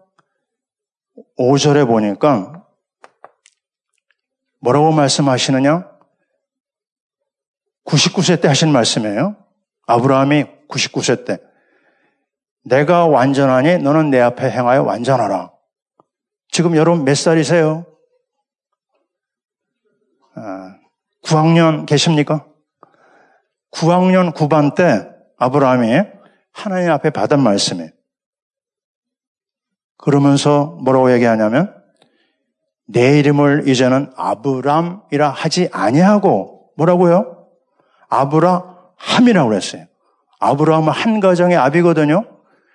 5절에 보니까 뭐라고 말씀하시느냐? 99세 때 하신 말씀이에요. 아브라함이 99세 때. 내가 완전하니 너는 내 앞에 행하여 완전하라. 지금 여러분 몇 살이세요? 아, 9학년 계십니까? 9학년 9반 때 아브라함이 하나님 앞에 받은 말씀이에요. 그러면서 뭐라고 얘기하냐면 내 이름을 이제는 아브람이라 하지 아니하고 뭐라고요? 아브라함이라고 그랬어요. 아브라함은 한 가정의 아비거든요.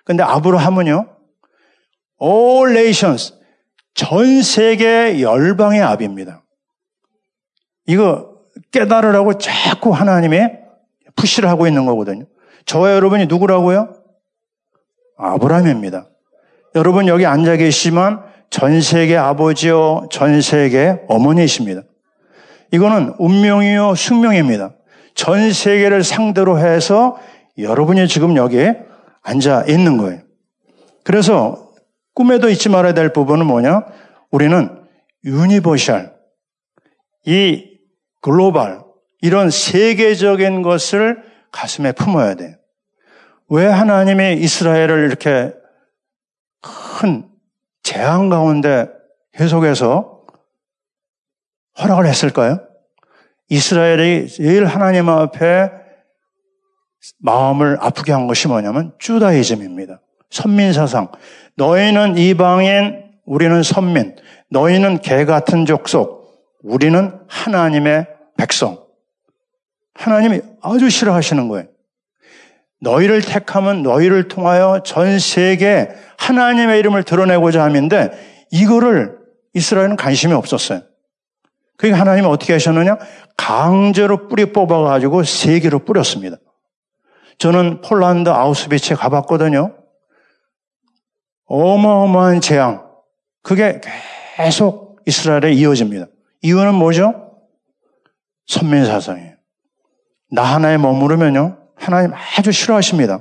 근데 아브라함은요. all nations 전 세계 열방의 압입니다. 이거 깨달으라고 자꾸 하나님의 푸시를 하고 있는 거거든요. 저와 여러분이 누구라고요? 아브라함입니다. 여러분 여기 앉아 계시지만 전 세계 아버지요, 전 세계 어머니이십니다. 이거는 운명이요, 숙명입니다. 전 세계를 상대로 해서 여러분이 지금 여기에 앉아 있는 거예요. 그래서 꿈에도 잊지 말아야 될 부분은 뭐냐? 우리는 universal, 이 글로벌, 이런 세계적인 것을 가슴에 품어야 돼요. 왜 하나님이 이스라엘을 이렇게 큰 재앙 가운데 계속해서 허락을 했을까요? 이스라엘이 제일 하나님 앞에 마음을 아프게 한 것이 뭐냐면 Judaism입니다. 선민사상. 너희는 이방인, 우리는 선민. 너희는 개 같은 족속. 우리는 하나님의 백성. 하나님이 아주 싫어하시는 거예요. 너희를 택하면 너희를 통하여 전 세계 하나님의 이름을 드러내고자 함인데 이거를 이스라엘은 관심이 없었어요. 그러니까 하나님이 어떻게 하셨느냐? 강제로 뿌리 뽑아가지고 세계로 뿌렸습니다. 저는 폴란드 아우스비치에 가봤거든요. 어마어마한 재앙. 그게 계속 이스라엘에 이어집니다. 이유는 뭐죠? 선민사상이에요. 나 하나에 머무르면요. 하나님 아주 싫어하십니다.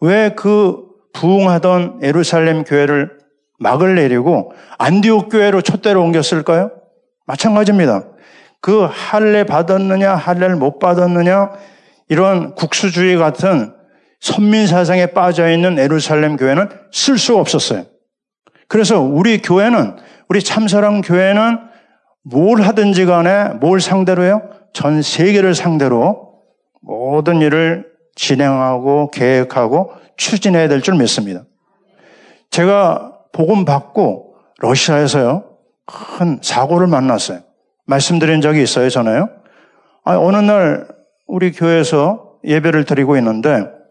왜 그 부흥하던 에루살렘 교회를 막을 내리고 안디옥 교회로 촛대로 옮겼을까요? 마찬가지입니다. 그 할례 받았느냐, 할례를 못 받았느냐, 이런 국수주의 같은 선민 사상에 빠져 있는 에루살렘 교회는 쓸 수 없었어요. 그래서 우리 교회는 우리 참사랑 교회는 뭘 하든지 간에 뭘 상대로요? 전 세계를 상대로 모든 일을 진행하고 계획하고 추진해야 될 줄 믿습니다. 제가 복음 받고 러시아에서요 큰 사고를 만났어요. 말씀드린 적이 있어요, 전에요. 아, 어느 날 우리 교회에서 예배를 드리고 있는데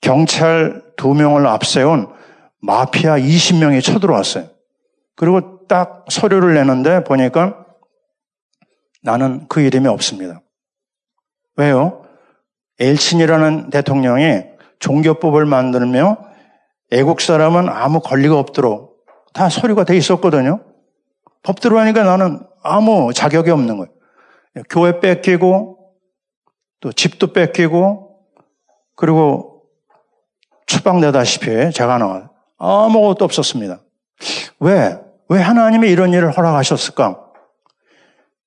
경찰 두 명을 앞세운 마피아 20명이 쳐들어왔어요. 그리고 딱 서류를 내는데 보니까 나는 그 이름이 없습니다. 왜요? 엘친이라는 대통령이 종교법을 만들며 애국 사람은 아무 권리가 없도록 다 서류가 돼 있었거든요. 법 들어가니까 나는 아무 자격이 없는 거예요. 교회 뺏기고 또 집도 뺏기고 그리고 추방되다시피 제가 나와 아무것도 없었습니다. 왜? 왜 하나님이 이런 일을 허락하셨을까?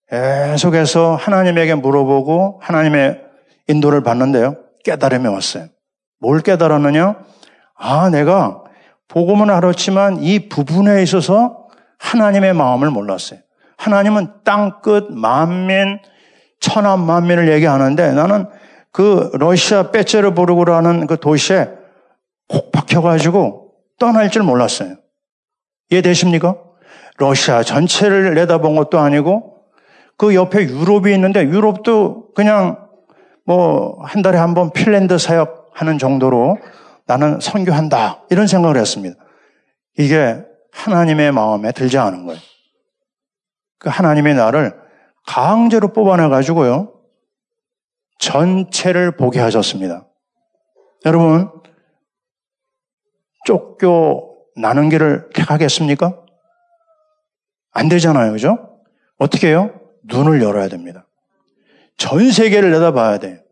계속해서 하나님에게 물어보고 하나님의 인도를 받는데요. 깨달음이 왔어요. 뭘 깨달았느냐? 아, 내가 복음은 알았지만 이 부분에 있어서 하나님의 마음을 몰랐어요. 하나님은 땅끝 만민 천한 만민을 얘기하는데 나는 그 러시아 빼체르보르그라는 그 도시에 콕 박혀가지고 떠날 줄 몰랐어요. 이해되십니까? 러시아 전체를 내다본 것도 아니고 그 옆에 유럽이 있는데 유럽도 그냥 뭐 한 달에 한 번 핀랜드 사역하는 정도로 나는 선교한다 이런 생각을 했습니다. 이게 하나님의 마음에 들지 않은 거예요. 그 하나님의 나를 강제로 뽑아내 가지고요. 전체를 보게 하셨습니다. 여러분, 쫓겨 나는 길을 택하겠습니까? 안 되잖아요. 그죠? 어떻게 해요? 눈을 열어야 됩니다. 전 세계를 내다봐야 돼.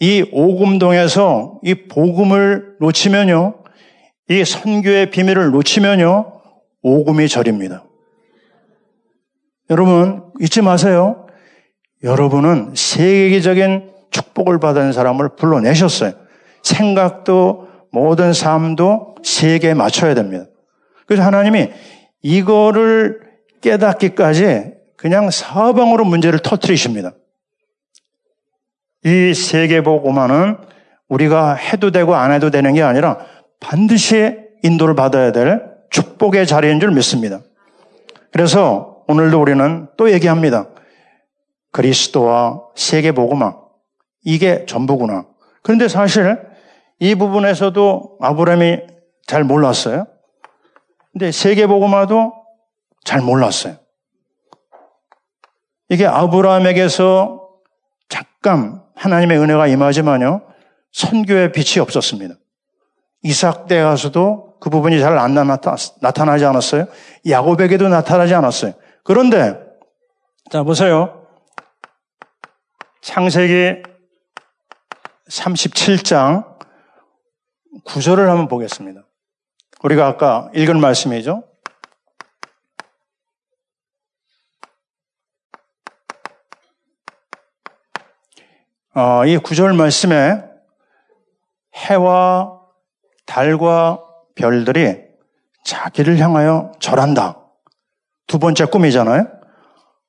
이 오금동에서 이 복음을 놓치면요. 이 선교의 비밀을 놓치면요. 오금이 절입니다. 여러분 잊지 마세요. 여러분은 세계적인 축복을 받은 사람을 불러내셨어요. 생각도 모든 삶도 세계에 맞춰야 됩니다. 그래서 하나님이 이거를 깨닫기까지 그냥 사방으로 문제를 터트리십니다. 이 세계복음화는 우리가 해도 되고 안 해도 되는 게 아니라 반드시 인도를 받아야 될 축복의 자리인 줄 믿습니다. 그래서 오늘도 우리는 또 얘기합니다. 그리스도와 세계복음화. 이게 전부구나. 그런데 사실 이 부분에서도 아브라함이 잘 몰랐어요. 근데 세계복음화도 잘 몰랐어요. 이게 아브라함에게서 잠깐 하나님의 은혜가 임하지만요. 선교의 빛이 없었습니다. 이삭 때 가서도 그 부분이 잘 안 나타나지 않았어요. 야곱에게도 나타나지 않았어요. 그런데 자 보세요. 창세기 37장 구절을 한번 보겠습니다. 우리가 아까 읽은 말씀이죠. 어, 이 구절 말씀에 해와 달과 별들이 자기를 향하여 절한다. 두 번째 꿈이잖아요.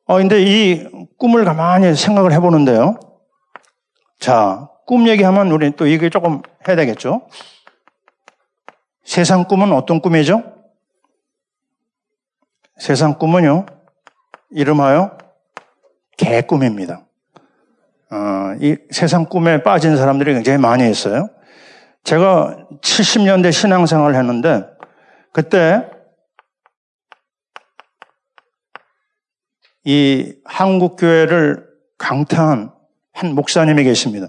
어, 근데 이 꿈을 가만히 생각을 해보는데요. 자, 꿈 얘기하면 우리 또 이게 조금 해야 되겠죠? 세상 꿈은 어떤 꿈이죠? 세상 꿈은요, 이름하여 개꿈입니다. 어, 이 세상 꿈에 빠진 사람들이 굉장히 많이 있어요. 제가 70년대 신앙생활을 했는데, 그때 이 한국교회를 강타한 한 목사님이 계십니다.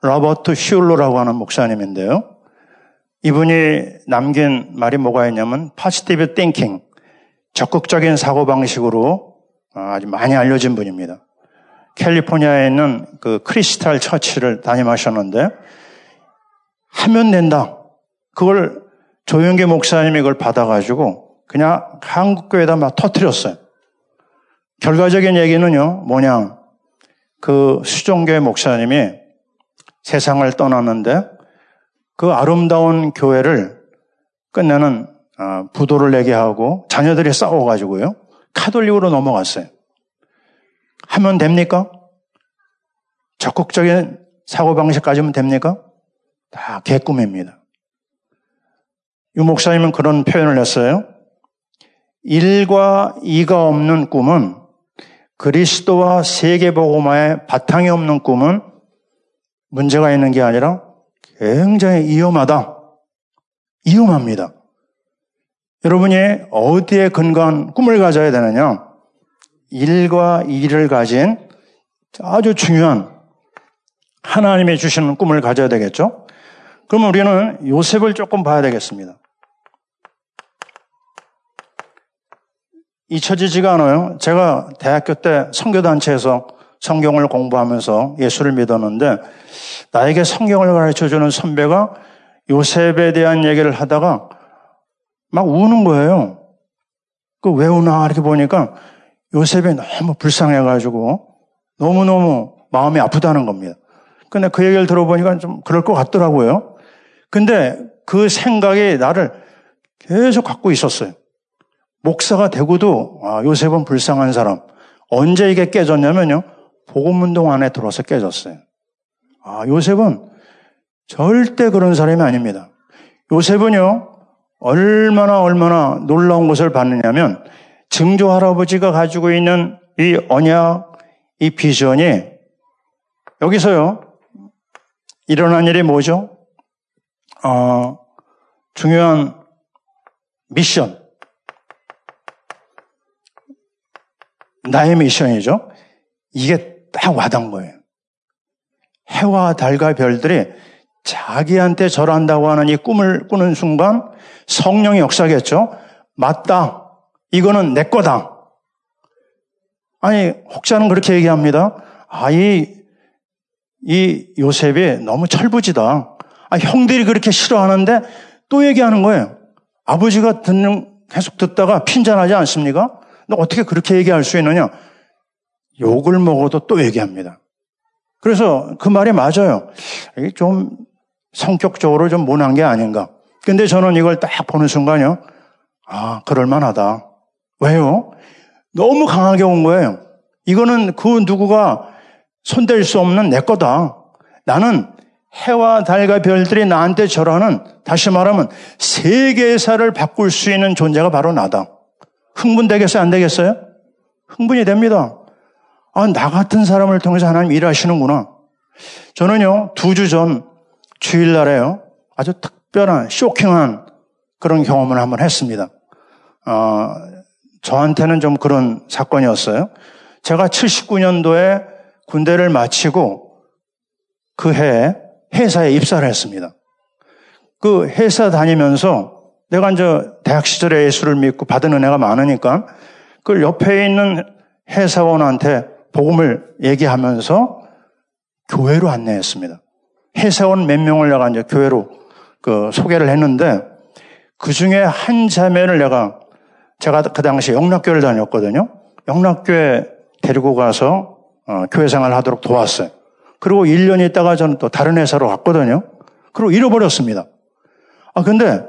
로버트 슐러라고 하는 목사님인데요. 이분이 남긴 말이 뭐가 있냐면 positive thinking, 적극적인 사고방식으로 아주 많이 알려진 분입니다. 캘리포니아에 있는 그 크리스탈 처치를 담임하셨는데 하면 된다. 그걸 조영계 목사님이 그걸 받아가지고 그냥 한국교회에다 막 터뜨렸어요. 결과적인 얘기는요, 뭐냐. 그 수종교회 목사님이 세상을 떠났는데 그 아름다운 교회를 끝내는 어, 부도를 내게 하고 자녀들이 싸워가지고요. 카톨릭으로 넘어갔어요. 하면 됩니까? 적극적인 사고방식 가지면 됩니까? 다 개꿈입니다. 유 목사님은 그런 표현을 했어요. 일과 이가 없는 꿈은 그리스도와 세계보고마의 바탕이 없는 꿈은 문제가 있는 게 아니라 굉장히 위험하다. 위험합니다. 여러분이 어디에 근거한 꿈을 가져야 되느냐? 일과 일을 가진 아주 중요한 하나님이 주시는 꿈을 가져야 되겠죠? 그럼 우리는 요셉을 조금 봐야 되겠습니다. 잊혀지지가 않아요. 제가 대학교 때 성교단체에서 성경을 공부하면서 예수를 믿었는데 나에게 성경을 가르쳐 주는 선배가 요셉에 대한 얘기를 하다가 막 우는 거예요. 그 왜 우나 이렇게 보니까 요셉이 너무 불쌍해가지고 너무너무 마음이 아프다는 겁니다. 근데 그 얘기를 들어보니까 좀 그럴 것 같더라고요. 근데 그 생각이 나를 계속 갖고 있었어요. 목사가 되고도 아, 요셉은 불쌍한 사람. 언제 이게 깨졌냐면요. 복음운동 안에 들어서 깨졌어요. 아, 요셉은 절대 그런 사람이 아닙니다. 요셉은요, 얼마나 얼마나 놀라운 것을 받느냐면, 증조 할아버지가 가지고 있는 이 언약, 이 비전이 여기서요, 일어난 일이 뭐죠? 어, 중요한 미션. 나의 미션이죠. 이게 딱 와닿은 거예요. 해와 달과 별들이 자기한테 절한다고 하는 이 꿈을 꾸는 순간 성령의 역사겠죠. 맞다. 이거는 내 거다. 아니, 혹자는 그렇게 얘기합니다. 아, 이, 이 요셉이 너무 철부지다. 아, 형들이 그렇게 싫어하는데 또 얘기하는 거예요. 아버지가 듣는, 계속 듣다가 핀잔하지 않습니까? 너 어떻게 그렇게 얘기할 수 있느냐? 욕을 먹어도 또 얘기합니다. 그래서 그 말이 맞아요. 이게 좀 성격적으로 좀 모난 게 아닌가. 근데 저는 이걸 딱 보는 순간요. 아, 그럴만하다. 왜요? 너무 강하게 온 거예요. 이거는 그 누구가 손댈 수 없는 내 거다. 나는 해와 달과 별들이 나한테 절하는 다시 말하면 세계사를 바꿀 수 있는 존재가 바로 나다. 흥분되겠어요? 안 되겠어요? 흥분이 됩니다. 아, 나 같은 사람을 통해서 하나님 일하시는구나. 저는요, 두 주 전 주일날에요, 아주 특별한, 쇼킹한 그런 경험을 한번 했습니다. 어, 저한테는 좀 그런 사건이었어요. 제가 79년도에 군대를 마치고 그 해에 회사에 입사를 했습니다. 그 회사 다니면서 내가 이제 대학 시절에 예수를 믿고 받은 은혜가 많으니까 그 옆에 있는 회사원한테 복음을 얘기하면서 교회로 안내했습니다. 회사원 몇 명을 내가 이제 교회로 그 소개를 했는데 그 중에 한 자매를 내가 제가 그 당시 영락교를 다녔거든요. 영락교에 데리고 가서 어, 교회 생활 하도록 도왔어요. 그리고 1년 있다가 저는 또 다른 회사로 갔거든요. 그리고 잃어버렸습니다. 아, 근데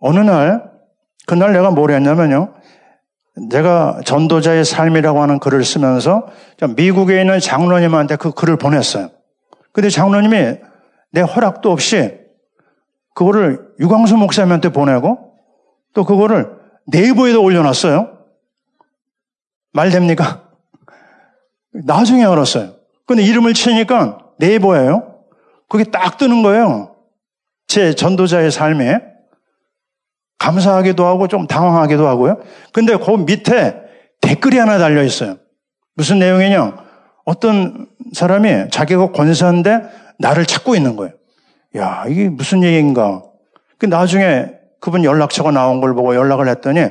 어느 날, 그날 내가 뭘 했냐면요. 내가 전도자의 삶이라고 하는 글을 쓰면서 미국에 있는 장로님한테 그 글을 보냈어요. 근데 장로님이 내 허락도 없이 그거를 유광수 목사님한테 보내고 또 그거를 네이버에도 올려놨어요. 말 됩니까? 나중에 알았어요. 근데 이름을 치니까 네이버예요. 그게 딱 뜨는 거예요. 제 전도자의 삶에. 감사하기도 하고 좀 당황하기도 하고요. 근데 그 밑에 댓글이 하나 달려 있어요. 무슨 내용이냐? 어떤 사람이 자기가 권사인데 나를 찾고 있는 거예요. 야, 이게 무슨 얘기인가? 그 나중에 그분 연락처가 나온 걸 보고 연락을 했더니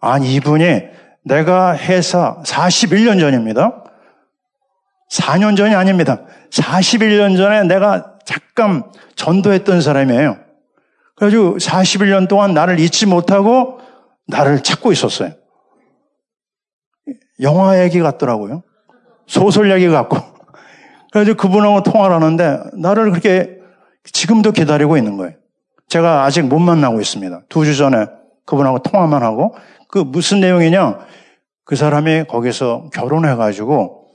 아니 이분이 내가 회사 41년 전입니다. 4년 전이 아닙니다. 41년 전에 내가 잠깐 전도했던 사람이에요. 그래가지고 41년 동안 나를 잊지 못하고 나를 찾고 있었어요. 영화 얘기 같더라고요. 소설 얘기 같고. 그래가지고 그분하고 통화를 하는데 나를 그렇게 지금도 기다리고 있는 거예요. 제가 아직 못 만나고 있습니다. 두 주 전에 그분하고 통화만 하고 그 무슨 내용이냐? 그 사람이 거기서 결혼해가지고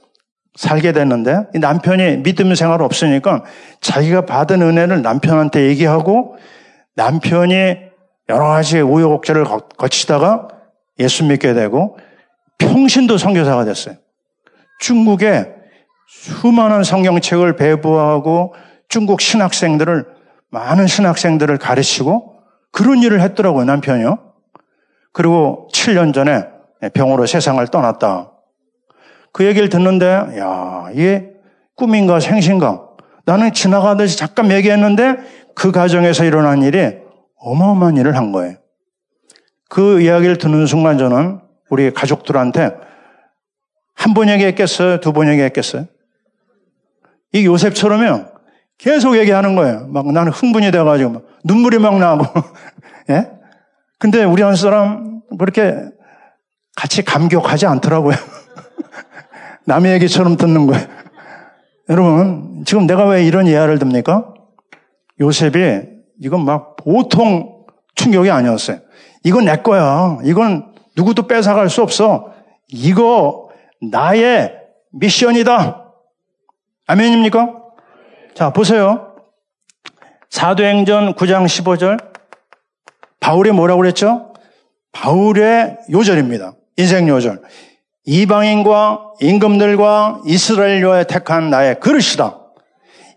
살게 됐는데 남편이 믿음 생활 없으니까 자기가 받은 은혜를 남편한테 얘기하고 남편이 여러 가지 우여곡절을 거치다가 예수 믿게 되고 평신도 선교사가 됐어요. 중국에 수많은 성경책을 배부하고 중국 신학생들을 많은 신학생들을 가르치고 그런 일을 했더라고요, 남편이요. 그리고 7년 전에 병으로 세상을 떠났다. 그 얘기를 듣는데, 야, 이게 꿈인가 생신가? 나는 지나가듯이 잠깐 얘기했는데 그 가정에서 일어난 일이 어마어마한 일을 한 거예요. 그 이야기를 듣는 순간 저는 우리 가족들한테 한 번 얘기했겠어요? 두 번 얘기했겠어요? 이 요셉처럼요. 계속 얘기하는 거예요. 막 나는 흥분이 돼가지고 막 눈물이 막 나고. 예? 근데 우리 한 사람 그렇게 같이 감격하지 않더라고요. 남의 얘기처럼 듣는 거예요. 여러분, 지금 내가 왜 이런 예화를 듭니까? 요셉이 이건 막 보통 충격이 아니었어요. 이건 내 거야. 이건 누구도 뺏어갈 수 없어. 이거 나의 미션이다. 아멘입니까? 자, 보세요. 사도행전 9장 15절. 바울이 뭐라고 그랬죠? 바울의 요절입니다. 인생 요절. 이방인과 임금들과 이스라엘료에 택한 나의 그릇이다.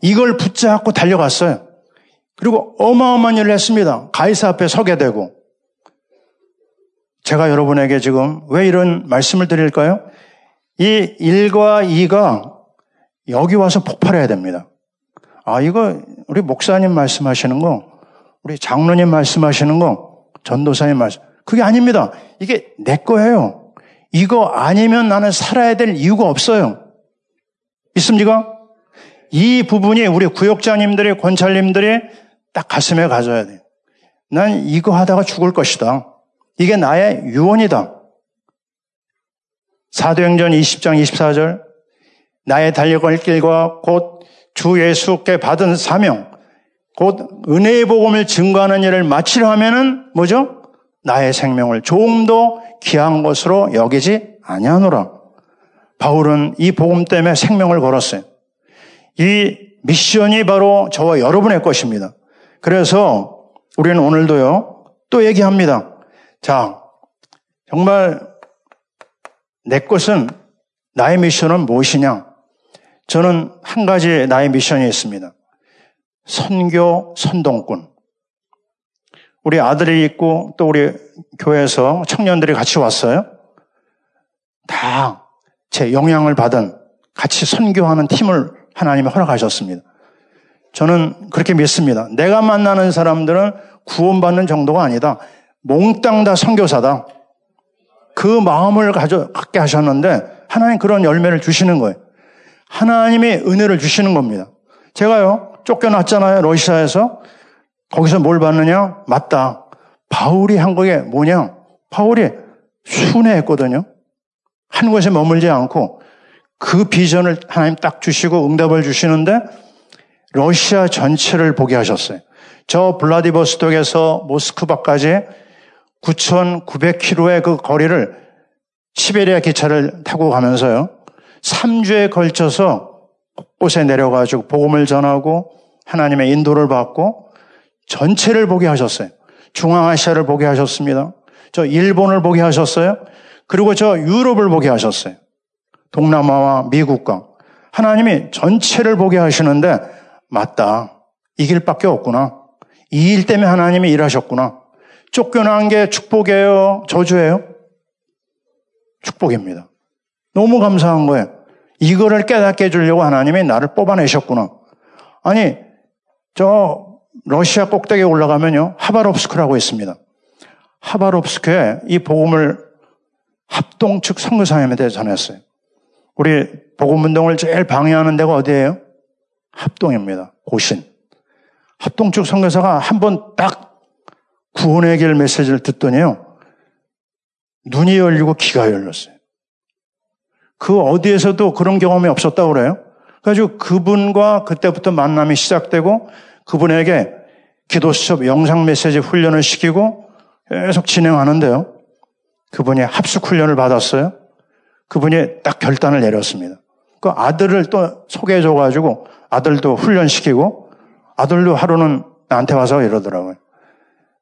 이걸 붙잡고 달려갔어요. 그리고 어마어마한 일을 했습니다. 가이사 앞에 서게 되고. 제가 여러분에게 지금 왜 이런 말씀을 드릴까요? 이 1과 2가 여기 와서 폭발해야 됩니다. 아, 이거 우리 목사님 말씀하시는 거, 우리 장로님 말씀하시는 거, 전도사님 말씀, 그게 아닙니다. 이게 내 거예요. 이거 아니면 나는 살아야 될 이유가 없어요. 있습니까? 이 부분이 우리 구역자님들이, 권찰님들이 딱 가슴에 가져야 돼. 난 이거 하다가 죽을 것이다. 이게 나의 유언이다. 사도행전 20장 24절 나의 달려갈 길과 곧 주 예수께 받은 사명 곧 은혜의 복음을 증거하는 일을 마치려 하면은 뭐죠? 나의 생명을 조금 더 귀한 것으로 여기지 아니하노라. 바울은 이 복음 때문에 생명을 걸었어요. 이 미션이 바로 저와 여러분의 것입니다. 그래서 우리는 오늘도요, 또 얘기합니다. 자, 정말 내 것은 나의 미션은 무엇이냐? 저는 한 가지 나의 미션이 있습니다. 선교 선동꾼. 우리 아들이 있고 또 우리 교회에서 청년들이 같이 왔어요. 다 제 영향을 받은 같이 선교하는 팀을 하나님이 허락하셨습니다. 저는 그렇게 믿습니다. 내가 만나는 사람들은 구원받는 정도가 아니다. 몽땅 다 선교사다. 그 마음을 가져 갖게 하셨는데 하나님 그런 열매를 주시는 거예요. 하나님이 은혜를 주시는 겁니다. 제가요 쫓겨났잖아요 러시아에서 거기서 뭘 봤느냐? 맞다. 바울이 한 거에 뭐냐? 바울이 순회했거든요. 한 곳에 머물지 않고 그 비전을 하나님 딱 주시고 응답을 주시는데 러시아 전체를 보게 하셨어요. 저 블라디보스톡에서 모스크바까지 9,900km의 그 거리를 시베리아 기차를 타고 가면서요. 3주에 걸쳐서 곳곳에 내려가지고 복음을 전하고 하나님의 인도를 받고 전체를 보게 하셨어요. 중앙아시아를 보게 하셨습니다. 저 일본을 보게 하셨어요. 그리고 저 유럽을 보게 하셨어요. 동남아와 미국과 하나님이 전체를 보게 하시는데 맞다. 이 길밖에 없구나. 이 일 때문에 하나님이 일하셨구나. 쫓겨난 게 축복이에요? 저주예요? 축복입니다. 너무 감사한 거예요. 이거를 깨닫게 해주려고 하나님이 나를 뽑아내셨구나. 아니, 저 러시아 꼭대기에 올라가면요. 하바롭스크라고 있습니다. 하바롭스크에 이 복음을 합동 측 선교사님한테 전했어요. 우리 복음운동을 제일 방해하는 데가 어디예요? 합동입니다. 고신. 합동 측 선교사가 한 번 딱 구원의 길 메시지를 듣더니요. 눈이 열리고 귀가 열렸어요. 그 어디에서도 그런 경험이 없었다고 그래요. 그래가지고 그분과 그때부터 만남이 시작되고 그분에게 기도 수업 영상 메시지 훈련을 시키고 계속 진행하는데요. 그분이 합숙 훈련을 받았어요. 그분이 딱 결단을 내렸습니다. 그 아들을 또 소개해줘가지고 아들도 훈련시키고 아들도 하루는 나한테 와서 이러더라고요.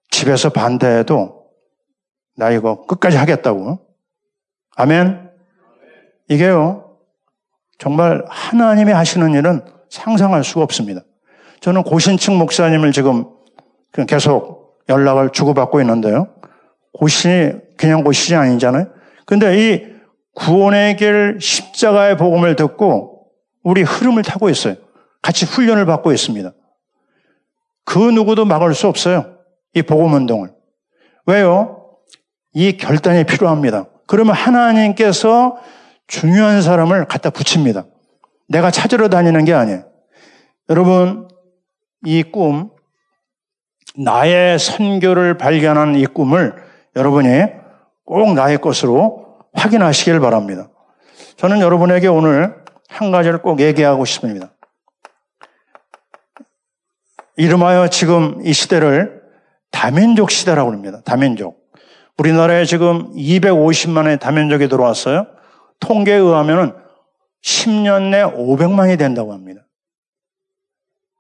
집에서 반대해도 나 이거 끝까지 하겠다고. 아멘. 이게요. 정말 하나님이 하시는 일은 상상할 수가 없습니다. 저는 고신층 목사님을 지금 계속 연락을 주고받고 있는데요. 고신이 그냥 고신이 아니잖아요. 근데 이 구원의 길 십자가의 복음을 듣고 우리 흐름을 타고 있어요. 같이 훈련을 받고 있습니다. 그 누구도 막을 수 없어요. 이 복음 운동을. 왜요? 이 결단이 필요합니다. 그러면 하나님께서 중요한 사람을 갖다 붙입니다. 내가 찾으러 다니는 게 아니에요. 여러분, 이 꿈, 나의 선교를 발견한 이 꿈을 여러분이 꼭 나의 것으로 확인하시길 바랍니다. 저는 여러분에게 오늘 한 가지를 꼭 얘기하고 싶습니다. 이름하여 지금 이 시대를 다민족 시대라고 합니다. 다민족. 우리나라에 지금 250만의 다민족이 들어왔어요. 통계에 의하면 10년 내 500만이 된다고 합니다.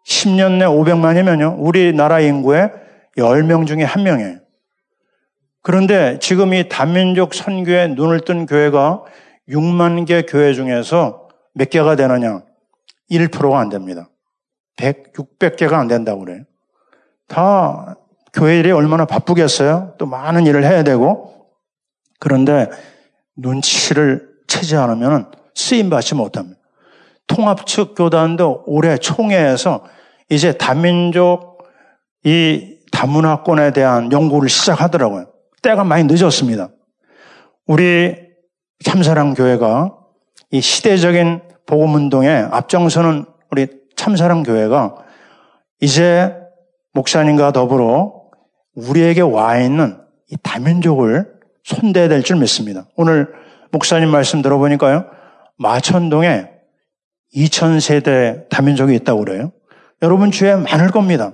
10년 내 500만이면요. 우리나라 인구의 10명 중에 1명이에요. 그런데 지금 이 단민족 선교에 눈을 뜬 교회가 6만 개 교회 중에서 몇 개가 되느냐? 1%가 안 됩니다. 100, 600개가 안 된다고 그래요. 다 교회 일이 얼마나 바쁘겠어요? 또 많은 일을 해야 되고. 그런데 눈치를 채지 않으면 쓰임 받지 못합니다. 통합 측 교단도 올해 총회에서 이제 다민족 이 다문화권에 대한 연구를 시작하더라고요. 때가 많이 늦었습니다. 우리 참사랑 교회가 이 시대적인 복음 운동에 앞장서는 참사랑 교회가 이제 목사님과 더불어 우리에게 와 있는 이 다민족을 손대야 될 줄 믿습니다. 오늘 목사님 말씀 들어보니까요. 마천동에 2천세대 다민족이 있다고 그래요. 여러분 주에 많을 겁니다.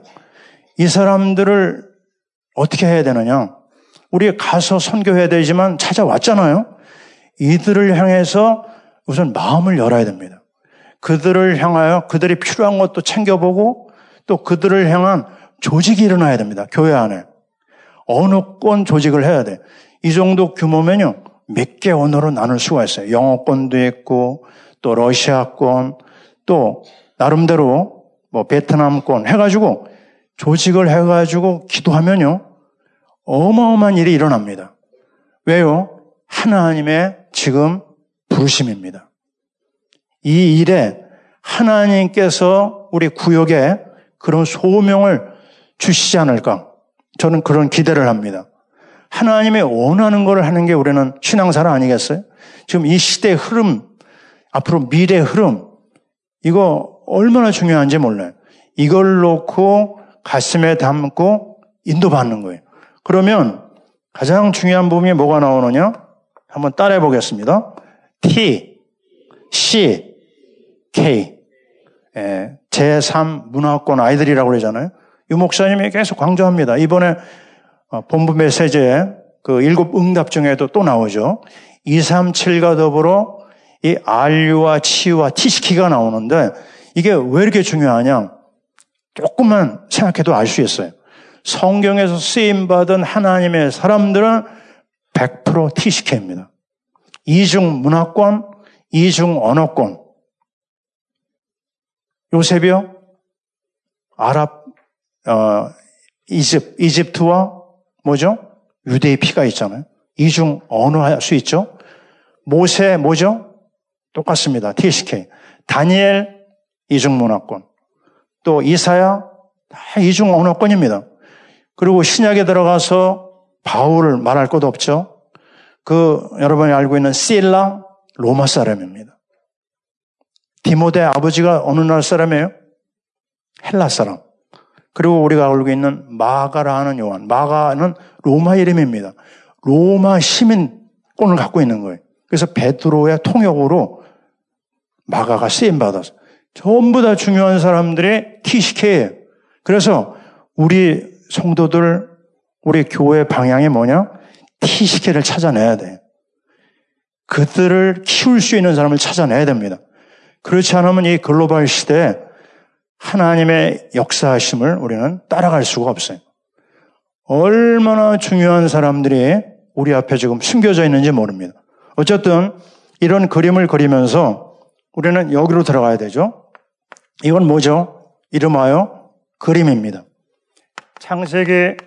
이 사람들을 어떻게 해야 되느냐? 우리 가서 선교해야 되지만 찾아왔잖아요. 이들을 향해서 우선 마음을 열어야 됩니다. 그들을 향하여 그들이 필요한 것도 챙겨보고 또 그들을 향한 조직이 일어나야 됩니다. 교회 안에. 어느 권 조직을 해야 돼. 이 정도 규모면요. 몇 개 언어로 나눌 수가 있어요. 영어권도 있고 또 러시아권 또 나름대로 뭐 베트남권 해가지고 조직을 해가지고 기도하면요. 어마어마한 일이 일어납니다. 왜요? 하나님의 지금 부르심입니다. 이 일에 하나님께서 우리 구역에 그런 소명을 주시지 않을까? 저는 그런 기대를 합니다. 하나님의 원하는 것을 하는 게 우리는 신앙사람 아니겠어요? 지금 이 시대의 흐름, 앞으로 미래의 흐름, 이거 얼마나 중요한지 몰라요. 이걸 놓고 가슴에 담고 인도받는 거예요. 그러면 가장 중요한 부분이 뭐가 나오느냐? 한번 따라해 보겠습니다. T, C, K. 예, 제3 문화권 아이들이라고 그러잖아요. 유 목사님이 계속 강조합니다. 이번에 어, 본부 메시지에 그 일곱 응답 중에도 또 나오죠. 2, 3, 7과 더불어 이 R와 치유와 T시키가 나오는데 이게 왜 이렇게 중요하냐? 조금만 생각해도 알 수 있어요. 성경에서 쓰임받은 하나님의 사람들은 100% T시키입니다. 이중 문화권, 이중 언어권. 요셉이요? 아랍, 어, 이집, 이집트와 뭐죠? 유대의 피가 있잖아요. 이중 언어 할 수 있죠? 모세 뭐죠? 똑같습니다. TSK. 다니엘 이중 문화권. 또 이사야 다 이중 언어권입니다. 그리고 신약에 들어가서 바울을 말할 것도 없죠. 그 여러분이 알고 있는 실라 로마 사람입니다. 디모데 아버지가 어느 나라 사람이에요? 헬라 사람. 그리고 우리가 알고 있는 마가라 하는 요한. 마가는 로마 이름입니다. 로마 시민권을 갖고 있는 거예요. 그래서 베드로의 통역으로 마가가 쓰임 받았어. 전부 다 중요한 사람들이 TCK예요. 그래서 우리 성도들, 우리 교회 방향이 뭐냐? TCK를 찾아내야 돼. 그들을 키울 수 있는 사람을 찾아내야 됩니다. 그렇지 않으면 이 글로벌 시대에 하나님의 역사하심을 우리는 따라갈 수가 없어요. 얼마나 중요한 사람들이 우리 앞에 지금 숨겨져 있는지 모릅니다. 어쨌든 이런 그림을 그리면서 우리는 여기로 들어가야 되죠. 이건 뭐죠? 이름하여 그림입니다. 창세기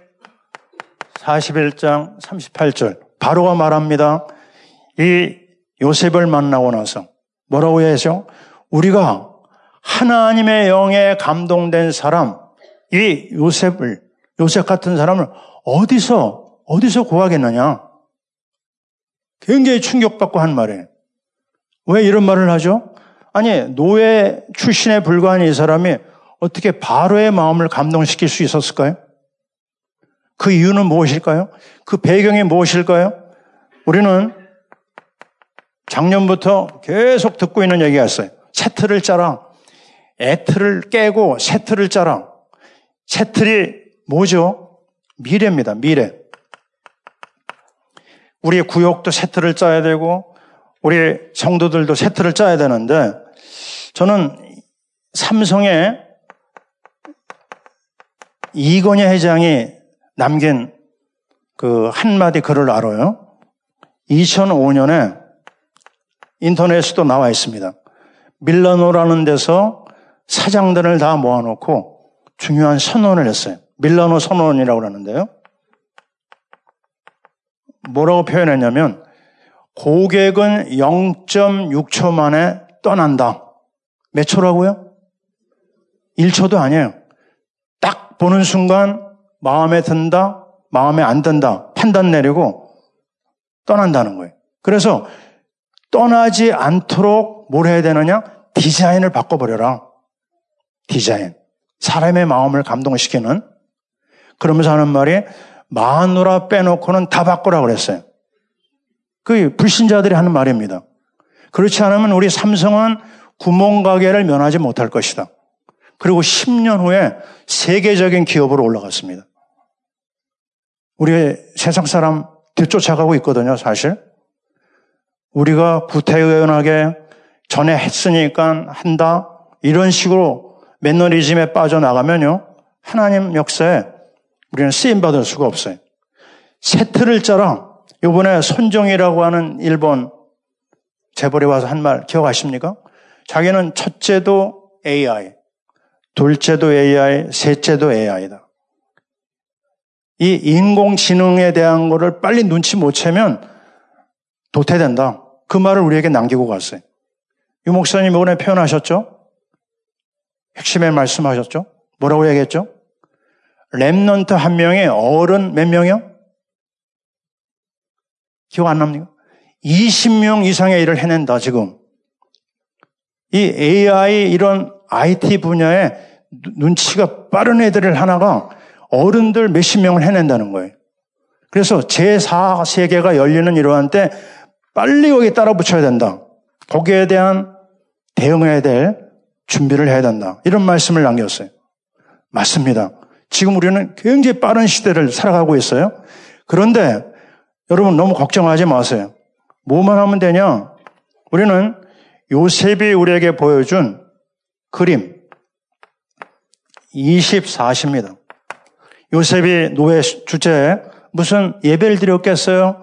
41장 38절. 바로가 말합니다. 이 요셉을 만나고 나서 뭐라고 해야죠? 우리가 하나님의 영에 감동된 사람, 이 요셉을, 요셉 같은 사람을 어디서, 어디서 구하겠느냐? 굉장히 충격받고 한 말이에요. 왜 이런 말을 하죠? 아니, 노예 출신에 불과한 이 사람이 어떻게 바로의 마음을 감동시킬 수 있었을까요? 그 이유는 무엇일까요? 그 배경이 무엇일까요? 우리는 작년부터 계속 듣고 있는 얘기가 있어요. 새 틀을 짜라. 애틀을 깨고 새 틀을 짜라. 새 틀이 뭐죠? 미래입니다. 미래. 우리 구역도 새 틀을 짜야 되고 우리 성도들도 새 틀을 짜야 되는데 저는 삼성의 이건희 회장이 남긴 그 한마디 글을 알아요. 2005년에 인터넷에도 나와 있습니다. 밀라노라는 데서 사장들을 다 모아놓고 중요한 선언을 했어요. 밀라노 선언이라고 그러는데요. 뭐라고 표현했냐면 고객은 0.6초 만에 떠난다. 몇 초라고요? 1초도 아니에요. 딱 보는 순간 마음에 든다, 마음에 안 든다 판단 내리고 떠난다는 거예요. 그래서 떠나지 않도록 뭘 해야 되느냐? 디자인을 바꿔버려라. 디자인. 사람의 마음을 감동시키는 그러면서 하는 말이 마누라 빼놓고는 다 바꾸라 그랬어요. 그 불신자들이 하는 말입니다. 그렇지 않으면 우리 삼성은 구멍가게를 면하지 못할 것이다. 그리고 10년 후에 세계적인 기업으로 올라갔습니다. 우리 세상 사람 뒤쫓아가고 있거든요, 사실. 우리가 구태의연하게 전에 했으니까 한다. 이런 식으로 매너리즘에 빠져나가면요. 하나님 역사에 우리는 쓰임받을 수가 없어요. 세트를 짜라. 요번에 손정이라고 하는 일본 재벌에 와서 한 말 기억하십니까? 자기는 첫째도 AI, 둘째도 AI, 셋째도 AI다. 이 인공지능에 대한 거를 빨리 눈치 못 채면 도태된다. 그 말을 우리에게 남기고 갔어요. 유 목사님 이번에 표현하셨죠? 핵심에 말씀하셨죠? 뭐라고 얘기했죠? remnant 한 명에 어른 몇 명이요? 기억 안 납니까? 20명 이상의 일을 해낸다, 지금. 이 AI 이런 IT 분야에 눈치가 빠른 애들을 하나가 어른들 몇십 명을 해낸다는 거예요. 그래서 제4세계가 열리는 이러한 때 빨리 여기 따라 붙여야 된다. 거기에 대한 대응해야 될 준비를 해야 된다. 이런 말씀을 남겼어요. 맞습니다. 지금 우리는 굉장히 빠른 시대를 살아가고 있어요. 그런데 여러분 너무 걱정하지 마세요. 뭐만 하면 되냐? 우리는 요셉이 우리에게 보여준 그림 24시입니다. 요셉이 노예 주제에 무슨 예배를 드렸겠어요?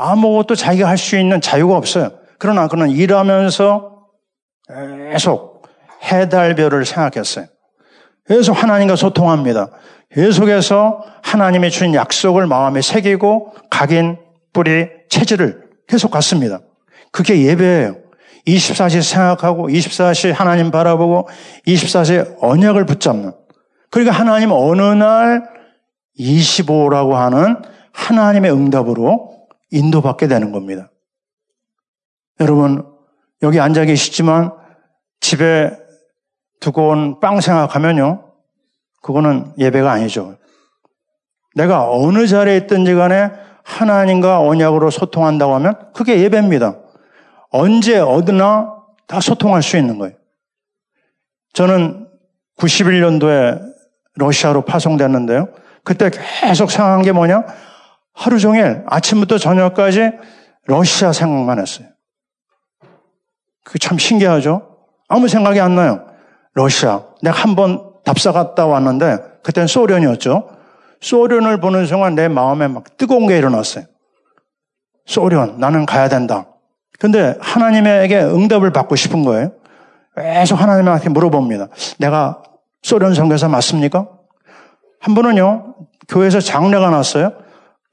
아무것도 자기가 할 수 있는 자유가 없어요. 그러나 그는 일하면서 계속 해달별을 생각했어요. 계속 하나님과 소통합니다. 계속해서 하나님의 주신 약속을 마음에 새기고 각인, 뿌리, 체질을 계속 갖습니다. 그게 예배예요. 24시 생각하고 24시 하나님 바라보고 24시 언약을 붙잡는. 그러니까 하나님 어느 날 25라고 하는 하나님의 응답으로 인도받게 되는 겁니다. 여러분, 여기 앉아 계시지만 집에 두고 온 빵 생각하면요. 그거는 예배가 아니죠. 내가 어느 자리에 있든지 간에 하나님과 언약으로 소통한다고 하면 그게 예배입니다. 언제 어디나 다 소통할 수 있는 거예요. 저는 91년도에 러시아로 파송됐는데요. 그때 계속 생각한 게 뭐냐? 하루 종일 아침부터 저녁까지 러시아 생각만 했어요. 그게 참 신기하죠? 아무 생각이 안 나요. 러시아. 내가 한 번 답사 갔다 왔는데, 그땐 소련이었죠. 소련을 보는 순간 내 마음에 막 뜨거운 게 일어났어요. 소련, 나는 가야 된다. 근데 하나님에게 응답을 받고 싶은 거예요. 계속 하나님한테 물어봅니다. 내가 소련 선교사 맞습니까? 한 번은요, 교회에서 장례가 났어요.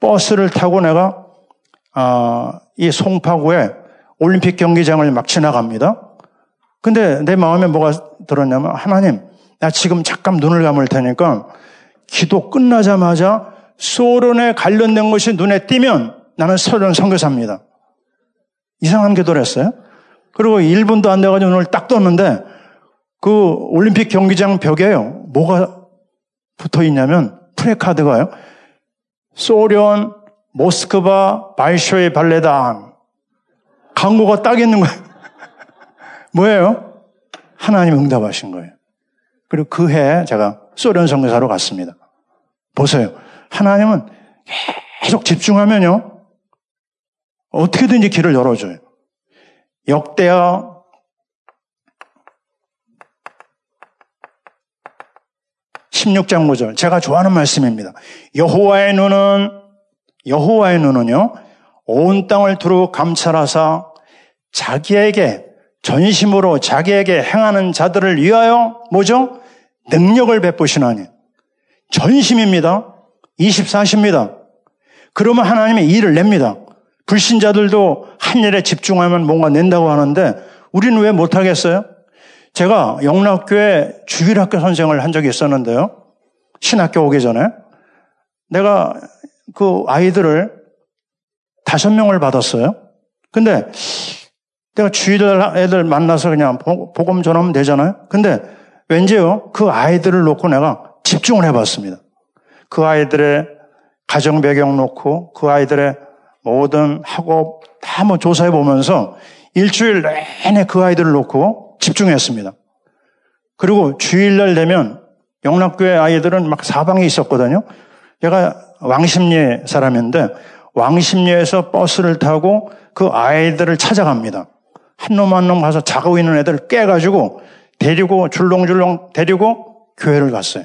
버스를 타고 내가, 아, 이 송파구에 올림픽 경기장을 막 지나갑니다. 근데 내 마음에 뭐가 들었냐면, 하나님, 나 지금 잠깐 눈을 감을 테니까 기도 끝나자마자 소련에 관련된 것이 눈에 띄면 나는 소련 선교사입니다. 이상한 기도를 했어요. 그리고 1분도 안 돼가지고 눈을 딱 떴는데 그 올림픽 경기장 벽에요. 뭐가 붙어 있냐면 프레카드가요. 소련 모스크바 발쇼의 발레단 광고가 딱 있는 거예요. 뭐예요? 하나님 응답하신 거예요. 그리고 그 해 제가 소련 선교사로 갔습니다. 보세요. 하나님은 계속 집중하면요. 어떻게든지 길을 열어줘요. 역대하 16장 5절. 제가 좋아하는 말씀입니다. 여호와의 눈은 여호와의 눈은요. 온 땅을 두루 감찰하사 자기에게 전심으로 자기에게 행하는 자들을 위하여 뭐죠? 능력을 베푸시나니 전심입니다. 24시입니다. 그러면 하나님이 일을 냅니다. 불신자들도 한 일에 집중하면 뭔가 낸다고 하는데 우리는 왜 못하겠어요? 제가 영락교회 주일학교 선생을 한 적이 있었는데요. 신학교 오기 전에. 내가 그 아이들을 다섯 명을 받았어요. 근데 내가 주일 애들 만나서 그냥 복음 전하면 되잖아요. 근데 왠지요, 그 아이들을 놓고 내가 집중을 해봤습니다. 그 아이들의 가정 배경 놓고 그 아이들의 모든 학업 다 한번 조사해 보면서 일주일 내내 그 아이들을 놓고 집중했습니다. 그리고 주일날 되면 영락교회 아이들은 막 사방에 있었거든요. 제가 왕십리 사람인데 왕십리에서 버스를 타고 그 아이들을 찾아갑니다. 한 놈 한 놈 가서 자고 있는 애들을 깨가지고 데리고 줄렁줄렁 데리고 교회를 갔어요.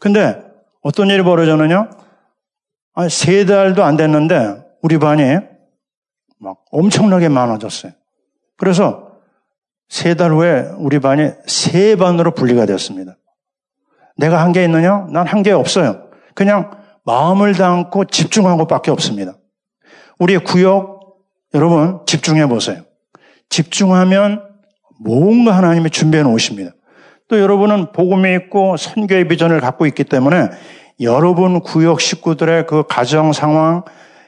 근데 어떤 일이 벌어졌느냐? 세 달도 안 됐는데 우리 반이 막 엄청나게 많아졌어요. 그래서 세 달 후에 우리 반이 세 반으로 분리가 되었습니다. 내가 한 게 있느냐? 난 한 게 없어요. 그냥 마음을 담고 집중한 것밖에 없습니다. 우리의 구역, 여러분, 집중해 보세요. 집중하면 뭔가 하나님이 준비해 놓으십니다. 또 여러분은 복음이 있고 선교의 비전을 갖고 있기 때문에 여러분 구역 식구들의 그 가정 상황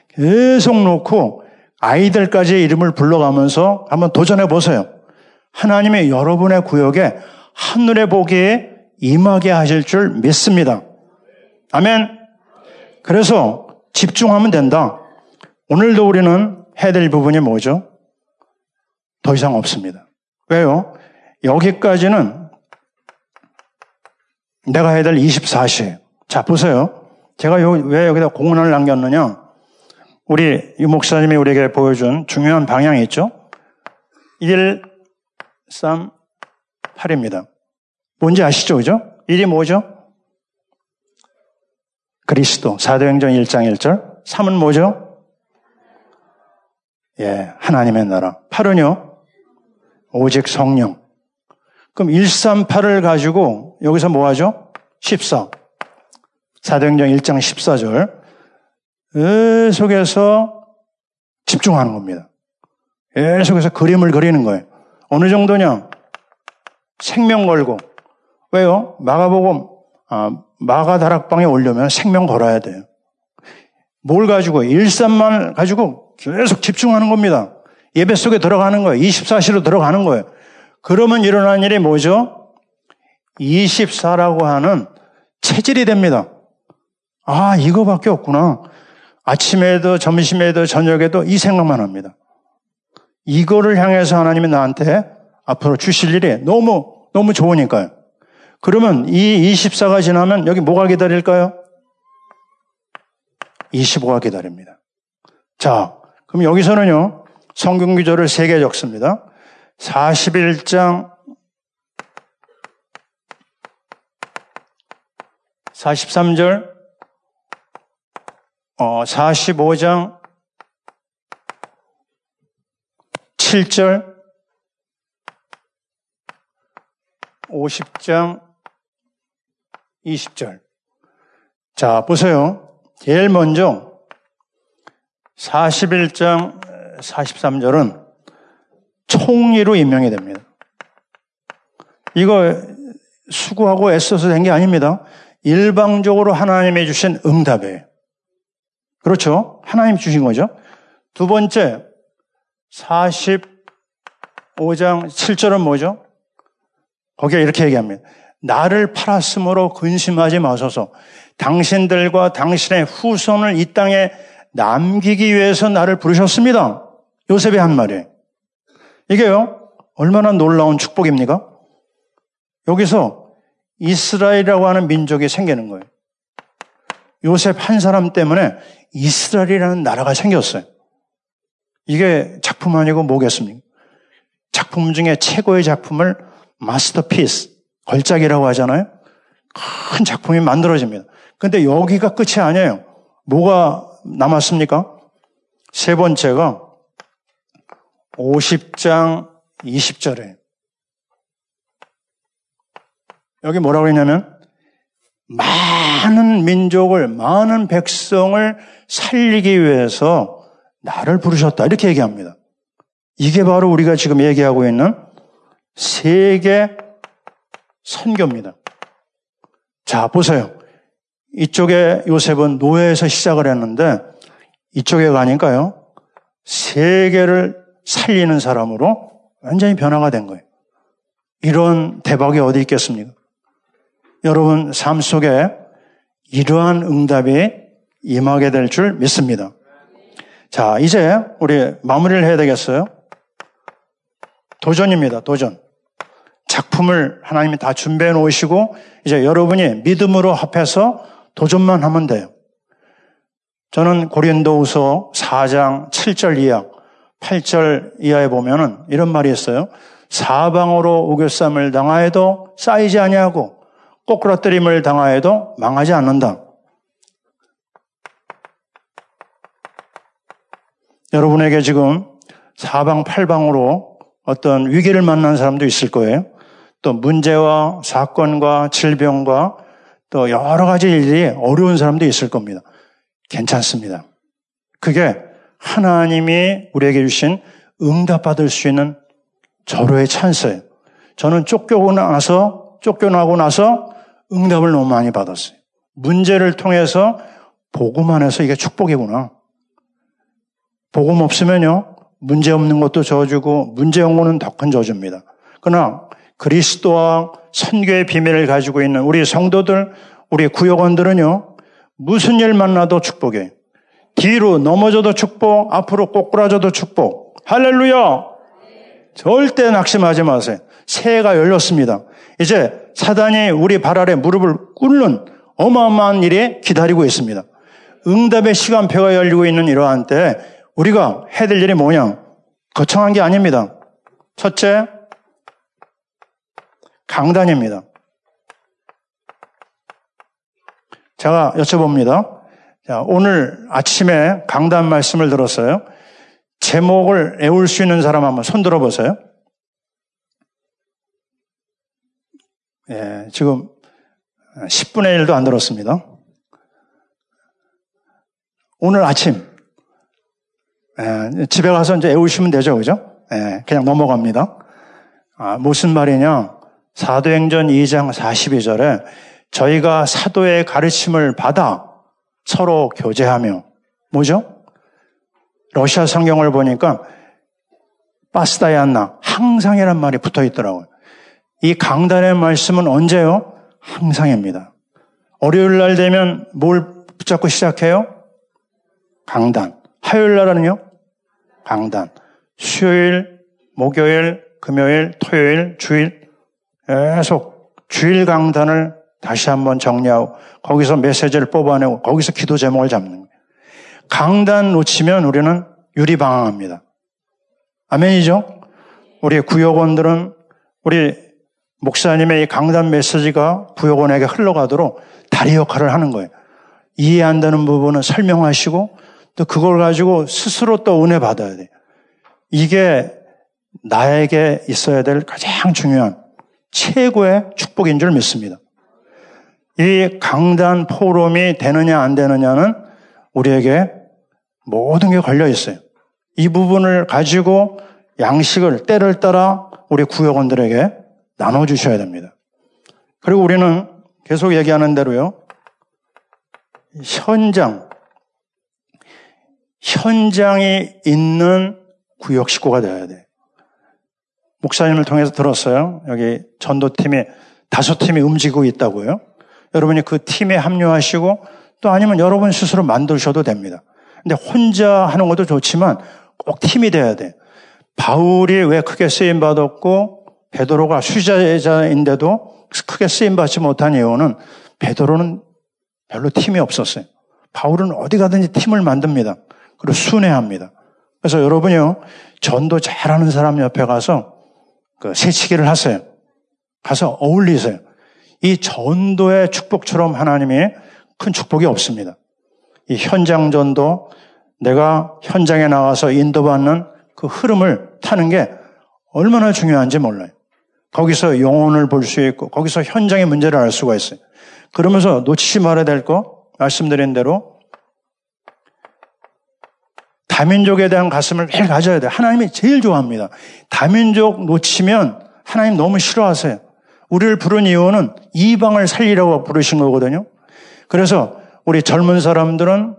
계속 놓고 아이들까지 이름을 불러가면서 한번 도전해 보세요. 하나님의 여러분의 구역에 하늘의 복이 임하게 하실 줄 믿습니다. 아멘. 그래서 집중하면 된다. 오늘도 우리는 해야 될 부분이 뭐죠? 더 이상 없습니다. 왜요? 여기까지는 내가 해야 될 24시. 자, 보세요. 제가 왜 여기다 공문을 남겼느냐? 우리 유 목사님이 우리에게 보여준 중요한 방향이 있죠? 1, 3, 8입니다. 뭔지 아시죠? 그죠? 1이 뭐죠? 그리스도. 사도행전 1장 1절. 3은 뭐죠? 예, 하나님의 나라. 8은요? 오직 성령. 그럼 138을 가지고 여기서 뭐 하죠? 14. 사도행전 1장 14절. 계속해서 집중하는 겁니다. 계속해서 그림을 그리는 거예요. 어느 정도냐? 생명 걸고. 왜요? 마가복음, 아, 마가 다락방에 올려면 생명 걸어야 돼요. 뭘 가지고? 일산만 가지고 계속 집중하는 겁니다. 예배 속에 들어가는 거예요. 24시로 들어가는 거예요. 그러면 일어난 일이 뭐죠? 24라고 하는 체질이 됩니다. 아, 이거밖에 없구나. 아침에도 점심에도 저녁에도 이 생각만 합니다. 이거를 향해서 하나님이 나한테 앞으로 주실 일이 너무, 너무 좋으니까요. 그러면 이 24가 지나면 여기 뭐가 기다릴까요? 25가 기다립니다. 자, 그럼 여기서는요, 성경 구조를 세개 적습니다. 41장 43절 어, 45장 7절 50장 20절. 자, 보세요. 제일 먼저 41장 43절은 총리로 임명이 됩니다. 이거 수고하고 애써서 된 게 아닙니다. 일방적으로 하나님이 주신 응답이에요. 그렇죠? 하나님 주신 거죠. 두 번째, 45장 7절은 뭐죠? 거기에 이렇게 얘기합니다. 나를 팔았으므로 근심하지 마소서. 당신들과 당신의 후손을 이 땅에 남기기 위해서 나를 부르셨습니다. 요셉이 한 말이에요. 이게요, 얼마나 놀라운 축복입니까? 여기서 이스라엘이라고 하는 민족이 생기는 거예요. 요셉 한 사람 때문에 이스라엘이라는 나라가 생겼어요. 이게 작품 아니고 뭐겠습니까? 작품 중에 최고의 작품을 마스터피스, 걸작이라고 하잖아요. 큰 작품이 만들어집니다. 근데 여기가 끝이 아니에요. 뭐가 남았습니까? 세 번째가 50장 20절에 여기 뭐라고 했냐면 많은 민족을 많은 백성을 살리기 위해서 나를 부르셨다 이렇게 얘기합니다. 이게 바로 우리가 지금 얘기하고 있는 세계 선교입니다. 자, 보세요. 이쪽에 요셉은 노예에서 시작을 했는데 이쪽에 가니까요. 세계를 살리는 사람으로 완전히 변화가 된 거예요. 이런 대박이 어디 있겠습니까? 여러분 삶 속에 이러한 응답이 임하게 될 줄 믿습니다. 자, 이제 우리 마무리를 해야 되겠어요. 도전입니다. 도전. 작품을 하나님이 다 준비해 놓으시고 이제 여러분이 믿음으로 합해서 도전만 하면 돼요. 저는 고린도후서 4장 7절 이하, 8절 이하에 보면은 이런 말이 있어요. 사방으로 우겨쌈을 당하여도 쌓이지 아니하고 꼬꾸라뜨림을 당하여도 망하지 않는다. 여러분에게 지금 사방 팔방으로 어떤 위기를 만난 사람도 있을 거예요. 또 문제와 사건과 질병과 또 여러 가지 일이 어려운 사람도 있을 겁니다. 괜찮습니다. 그게 하나님이 우리에게 주신 응답받을 수 있는 절호의 찬스예요. 저는 쫓겨고 나서, 쫓겨나고 나서 응답을 너무 많이 받았어요. 문제를 통해서 복음 안에서 이게 축복이구나. 복음 없으면요, 문제 없는 것도 저주고, 문제 온 거는 더 큰 저주입니다. 그러나 그리스도와 선교의 비밀을 가지고 있는 우리 성도들, 우리 구역원들은요, 무슨 일 만나도 축복이에요. 뒤로 넘어져도 축복, 앞으로 꼬꾸라져도 축복. 할렐루야! 절대 낙심하지 마세요. 새해가 열렸습니다. 이제 사단이 우리 발 아래 무릎을 꿇는 어마어마한 일이 기다리고 있습니다. 응답의 시간표가 열리고 있는 이러한 때 우리가 해야 될 일이 뭐냐? 거창한 게 아닙니다. 첫째, 강단입니다. 제가 여쭤봅니다. 자, 오늘 아침에 강단 말씀을 들었어요. 제목을 애울 수 있는 사람 한번 손 들어보세요. 예, 지금 10분의 1도 안 들었습니다. 오늘 아침, 예, 집에 가서 이제 애우시면 되죠, 그죠? 예, 그냥 넘어갑니다. 아, 무슨 말이냐? 사도행전 2장 42절에 저희가 사도의 가르침을 받아 서로 교제하며, 뭐죠? 러시아 성경을 보니까 빠스다야나 항상이란 말이 붙어 있더라고요. 이 강단의 말씀은 언제요? 항상입니다. 월요일 날 되면 뭘 붙잡고 시작해요? 강단. 화요일 날은요? 강단. 수요일, 목요일, 금요일, 토요일, 주일 계속 주일 강단을 다시 한번 정리하고 거기서 메시지를 뽑아내고 거기서 기도 제목을 잡는 거예요. 강단 놓치면 우리는 유리방황합니다. 아멘이죠? 우리 구역원들은 우리 목사님의 이 강단 메시지가 구역원에게 흘러가도록 다리 역할을 하는 거예요. 이해 안 되는 부분은 설명하시고 또 그걸 가지고 스스로 또 은혜 받아야 돼. 이게 나에게 있어야 될 가장 중요한 최고의 축복인 줄 믿습니다. 이 강단 포럼이 되느냐 안 되느냐는 우리에게 모든 게 걸려 있어요. 이 부분을 가지고 양식을 때를 따라 우리 구역원들에게 나눠주셔야 됩니다. 그리고 우리는 계속 얘기하는 대로요. 현장, 현장이 있는 구역 식구가 되어야 돼. 목사님을 통해서 들었어요. 여기 전도팀이 다섯 팀이 움직이고 있다고요. 여러분이 그 팀에 합류하시고 또 아니면 여러분 스스로 만드셔도 됩니다. 근데 혼자 하는 것도 좋지만 꼭 팀이 돼야 돼. 바울이 왜 크게 쓰임 받았고 베드로가 수자자인데도 크게 쓰임 받지 못한 이유는 베드로는 별로 팀이 없었어요. 바울은 어디 가든지 팀을 만듭니다. 그리고 순회합니다. 그래서 여러분이요 전도 잘하는 사람 옆에 가서 그 새치기를 하세요. 가서 어울리세요. 이 전도의 축복처럼 하나님이 큰 축복이 없습니다. 이 현장 전도, 내가 현장에 나와서 인도받는 그 흐름을 타는 게 얼마나 중요한지 몰라요. 거기서 영혼을 볼 수 있고, 거기서 현장의 문제를 알 수가 있어요. 그러면서 놓치지 말아야 될 거, 말씀드린 대로, 다민족에 대한 가슴을 매일 가져야 돼요. 하나님이 제일 좋아합니다. 다민족 놓치면 하나님 너무 싫어하세요. 우리를 부른 이유는 이방을 살리라고 부르신 거거든요. 그래서 우리 젊은 사람들은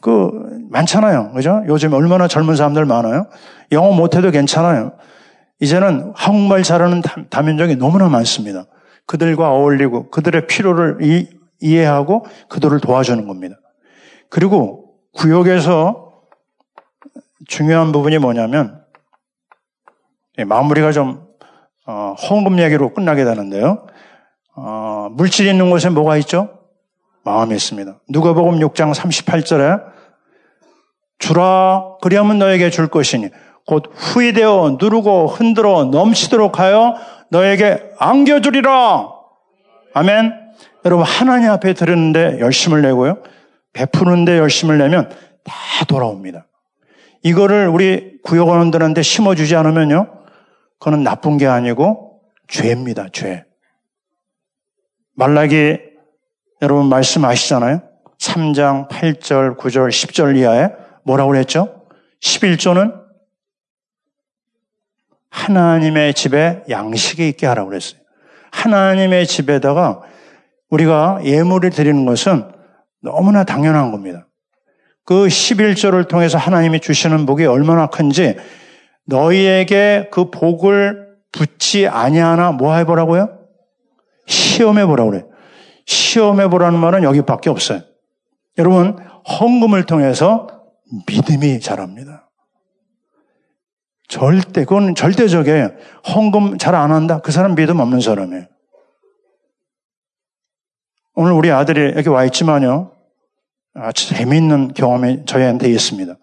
그 많잖아요. 그죠? 요즘 얼마나 젊은 사람들 많아요. 영어 못해도 괜찮아요. 이제는 한국말 잘하는 다민족이 너무나 많습니다. 그들과 어울리고 그들의 필요를 이, 이해하고 그들을 도와주는 겁니다. 그리고 구역에서 중요한 부분이 뭐냐면 마무리가 좀 어, 헌금 얘기로 끝나게 되는데요. 어, 물질 있는 곳에 뭐가 있죠? 마음이 있습니다. 누가복음 6장 38절에 주라 그리하면 너에게 줄 것이니 곧 후이되어 누르고 흔들어 넘치도록 하여 너에게 안겨주리라. 아멘. 여러분 하나님 앞에 드렸는데 열심을 내고요. 베푸는데 열심을 내면 다 돌아옵니다. 이거를 우리 구역원들한테 심어주지 않으면요. 그거는 나쁜 게 아니고 죄입니다, 죄. 말라기 여러분 말씀 아시잖아요? 3장 8절, 9절, 10절 이하에 뭐라고 그랬죠? 11조는 하나님의 집에 양식이 있게 하라고 그랬어요. 하나님의 집에다가 우리가 예물을 드리는 것은 너무나 당연한 겁니다. 그 11조를 통해서 하나님이 주시는 복이 얼마나 큰지 너희에게 그 복을 붙지 아니하나 뭐 해보라고요? 시험해 보라고 그래요. 시험해 보라는 말은 여기밖에 없어요. 여러분, 헌금을 통해서 믿음이 자랍니다. 절대, 그건 절대적이에요. 헌금 잘 안 한다? 그 사람 믿음 없는 사람이에요. 오늘 우리 아들이 여기 와 있지만요. 아주 재미있는 경험이 저희한테 있습니다.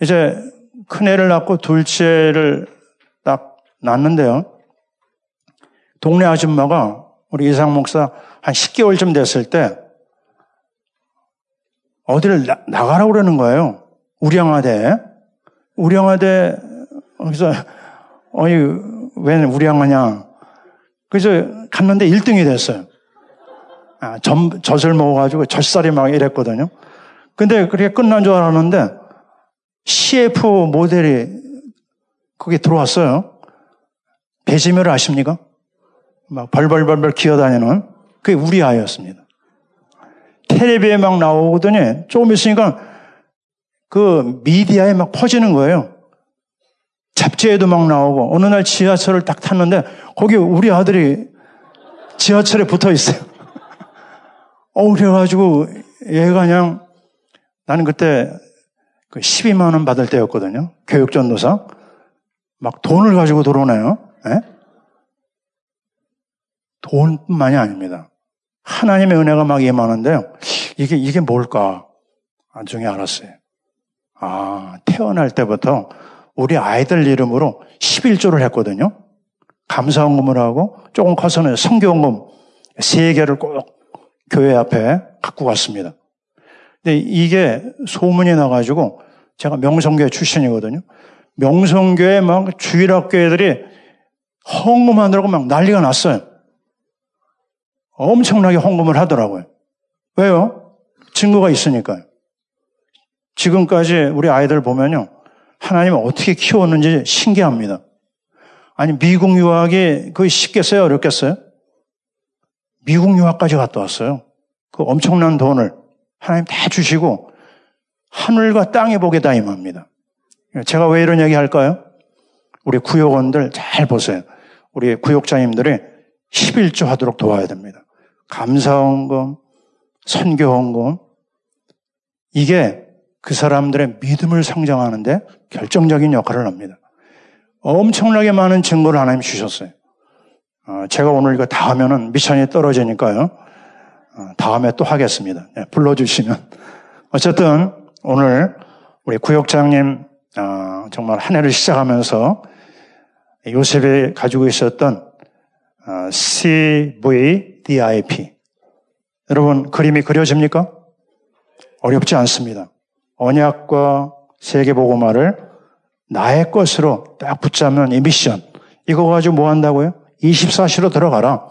이제 큰 애를 낳고 둘째를 딱 낳는데요. 동네 아줌마가 우리 이상 목사 한 10개월쯤 됐을 때 어디를 나, 나가라고 그러는 거예요. 우량하대. 우량하대, 그래서, 어이, 왜 우량하냐. 그래서 갔는데 1등이 됐어요. 아, 점, 젖을 먹어가지고 젖살이 막 이랬거든요. 근데 그렇게 끝난 줄 알았는데 CF 모델이 거기 들어왔어요. 배지멸을 아십니까? 막 벌벌벌벌 기어다니는 그게 우리 아이였습니다. 텔레비에 막 나오더니 조금 있으니까 그 미디어에 막 퍼지는 거예요. 잡지에도 막 나오고 어느 날 지하철을 딱 탔는데 거기 우리 아들이 지하철에 붙어 있어요. 어 그래가지고 얘가 그냥 나는 그때 그 12만 원 받을 때였거든요. 교육 전도사. 막 돈을 가지고 들어오네요. 네? 돈뿐만이 아닙니다. 하나님의 은혜가 막 임하는데요. 이게, 이게 뭘까? 나중에 알았어요. 아, 태어날 때부터 우리 아이들 이름으로 11조를 했거든요. 감사원금을 하고 조금 커서는 성교원금 세 개를 꼭 교회 앞에 갖고 갔습니다. 근데 이게 소문이 나가지고 제가 명성교회 출신이거든요. 명성교회 막 주일학교 애들이 헌금하느라고 막 난리가 났어요. 엄청나게 헌금을 하더라고요. 왜요? 증거가 있으니까요. 지금까지 우리 아이들 보면요. 하나님 어떻게 키웠는지 신기합니다. 아니, 미국 유학이 그 쉽겠어요? 어렵겠어요? 미국 유학까지 갔다 왔어요. 그 엄청난 돈을 하나님 다 주시고 하늘과 땅의 복에 다 임합니다. 제가 왜 이런 얘기 할까요? 우리 구역원들 잘 보세요. 우리 구역자님들이 11조 하도록 도와야 됩니다. 감사원금, 선교원금, 이게 그 사람들의 믿음을 성장하는데 결정적인 역할을 합니다. 엄청나게 많은 증거를 하나님 주셨어요. 어, 제가 오늘 이거 다 하면은 미션이 떨어지니까요. 어, 다음에 또 하겠습니다. 네, 불러주시면. 어쨌든 오늘 우리 구역장님 어, 정말 한 해를 시작하면서 요셉이 가지고 있었던 CVDIP 여러분 그림이 그려집니까? 어렵지 않습니다. 언약과 세계보고말을 나의 것으로 딱 붙잡는 이 미션 이거 가지고 뭐 한다고요? 24시로 들어가라.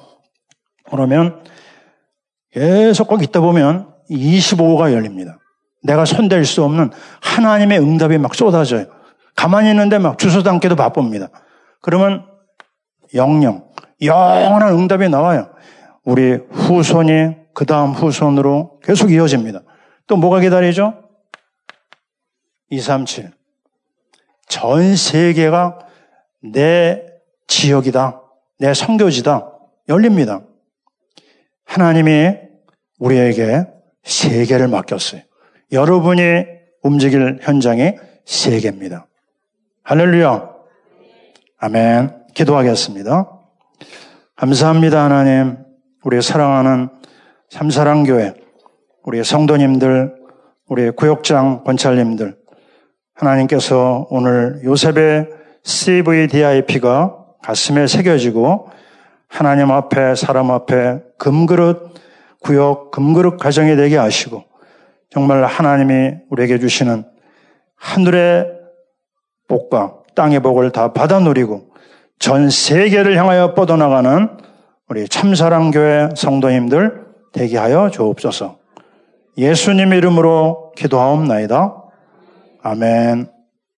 그러면 계속 꼭 있다 보면 25가 열립니다. 내가 손댈 수 없는 하나님의 응답이 막 쏟아져요. 가만히 있는데 막 주소 담기도 바쁩니다. 그러면 영영, 영원한 응답이 나와요. 우리 후손이 그 다음 후손으로 계속 이어집니다. 또 뭐가 기다리죠? 237. 전 세계가 내 지역이다. 내 성교지다. 열립니다. 하나님이 우리에게 세계를 맡겼어요. 여러분이 움직일 현장이 세계입니다. 할렐루야. 아멘. 기도하겠습니다. 감사합니다, 하나님. 우리 사랑하는 삼사랑교회, 우리 성도님들, 우리 구역장 권찰님들, 하나님께서 오늘 요셉의 CVDIP가 가슴에 새겨지고 하나님 앞에 사람 앞에 금그릇 구역 금그릇 가정이 되게 하시고 정말 하나님이 우리에게 주시는 하늘의 복과 땅의 복을 다 받아 누리고 전 세계를 향하여 뻗어나가는 우리 참사랑교회 성도님들 되게 하여 주옵소서. 예수님 이름으로 기도하옵나이다. 아멘.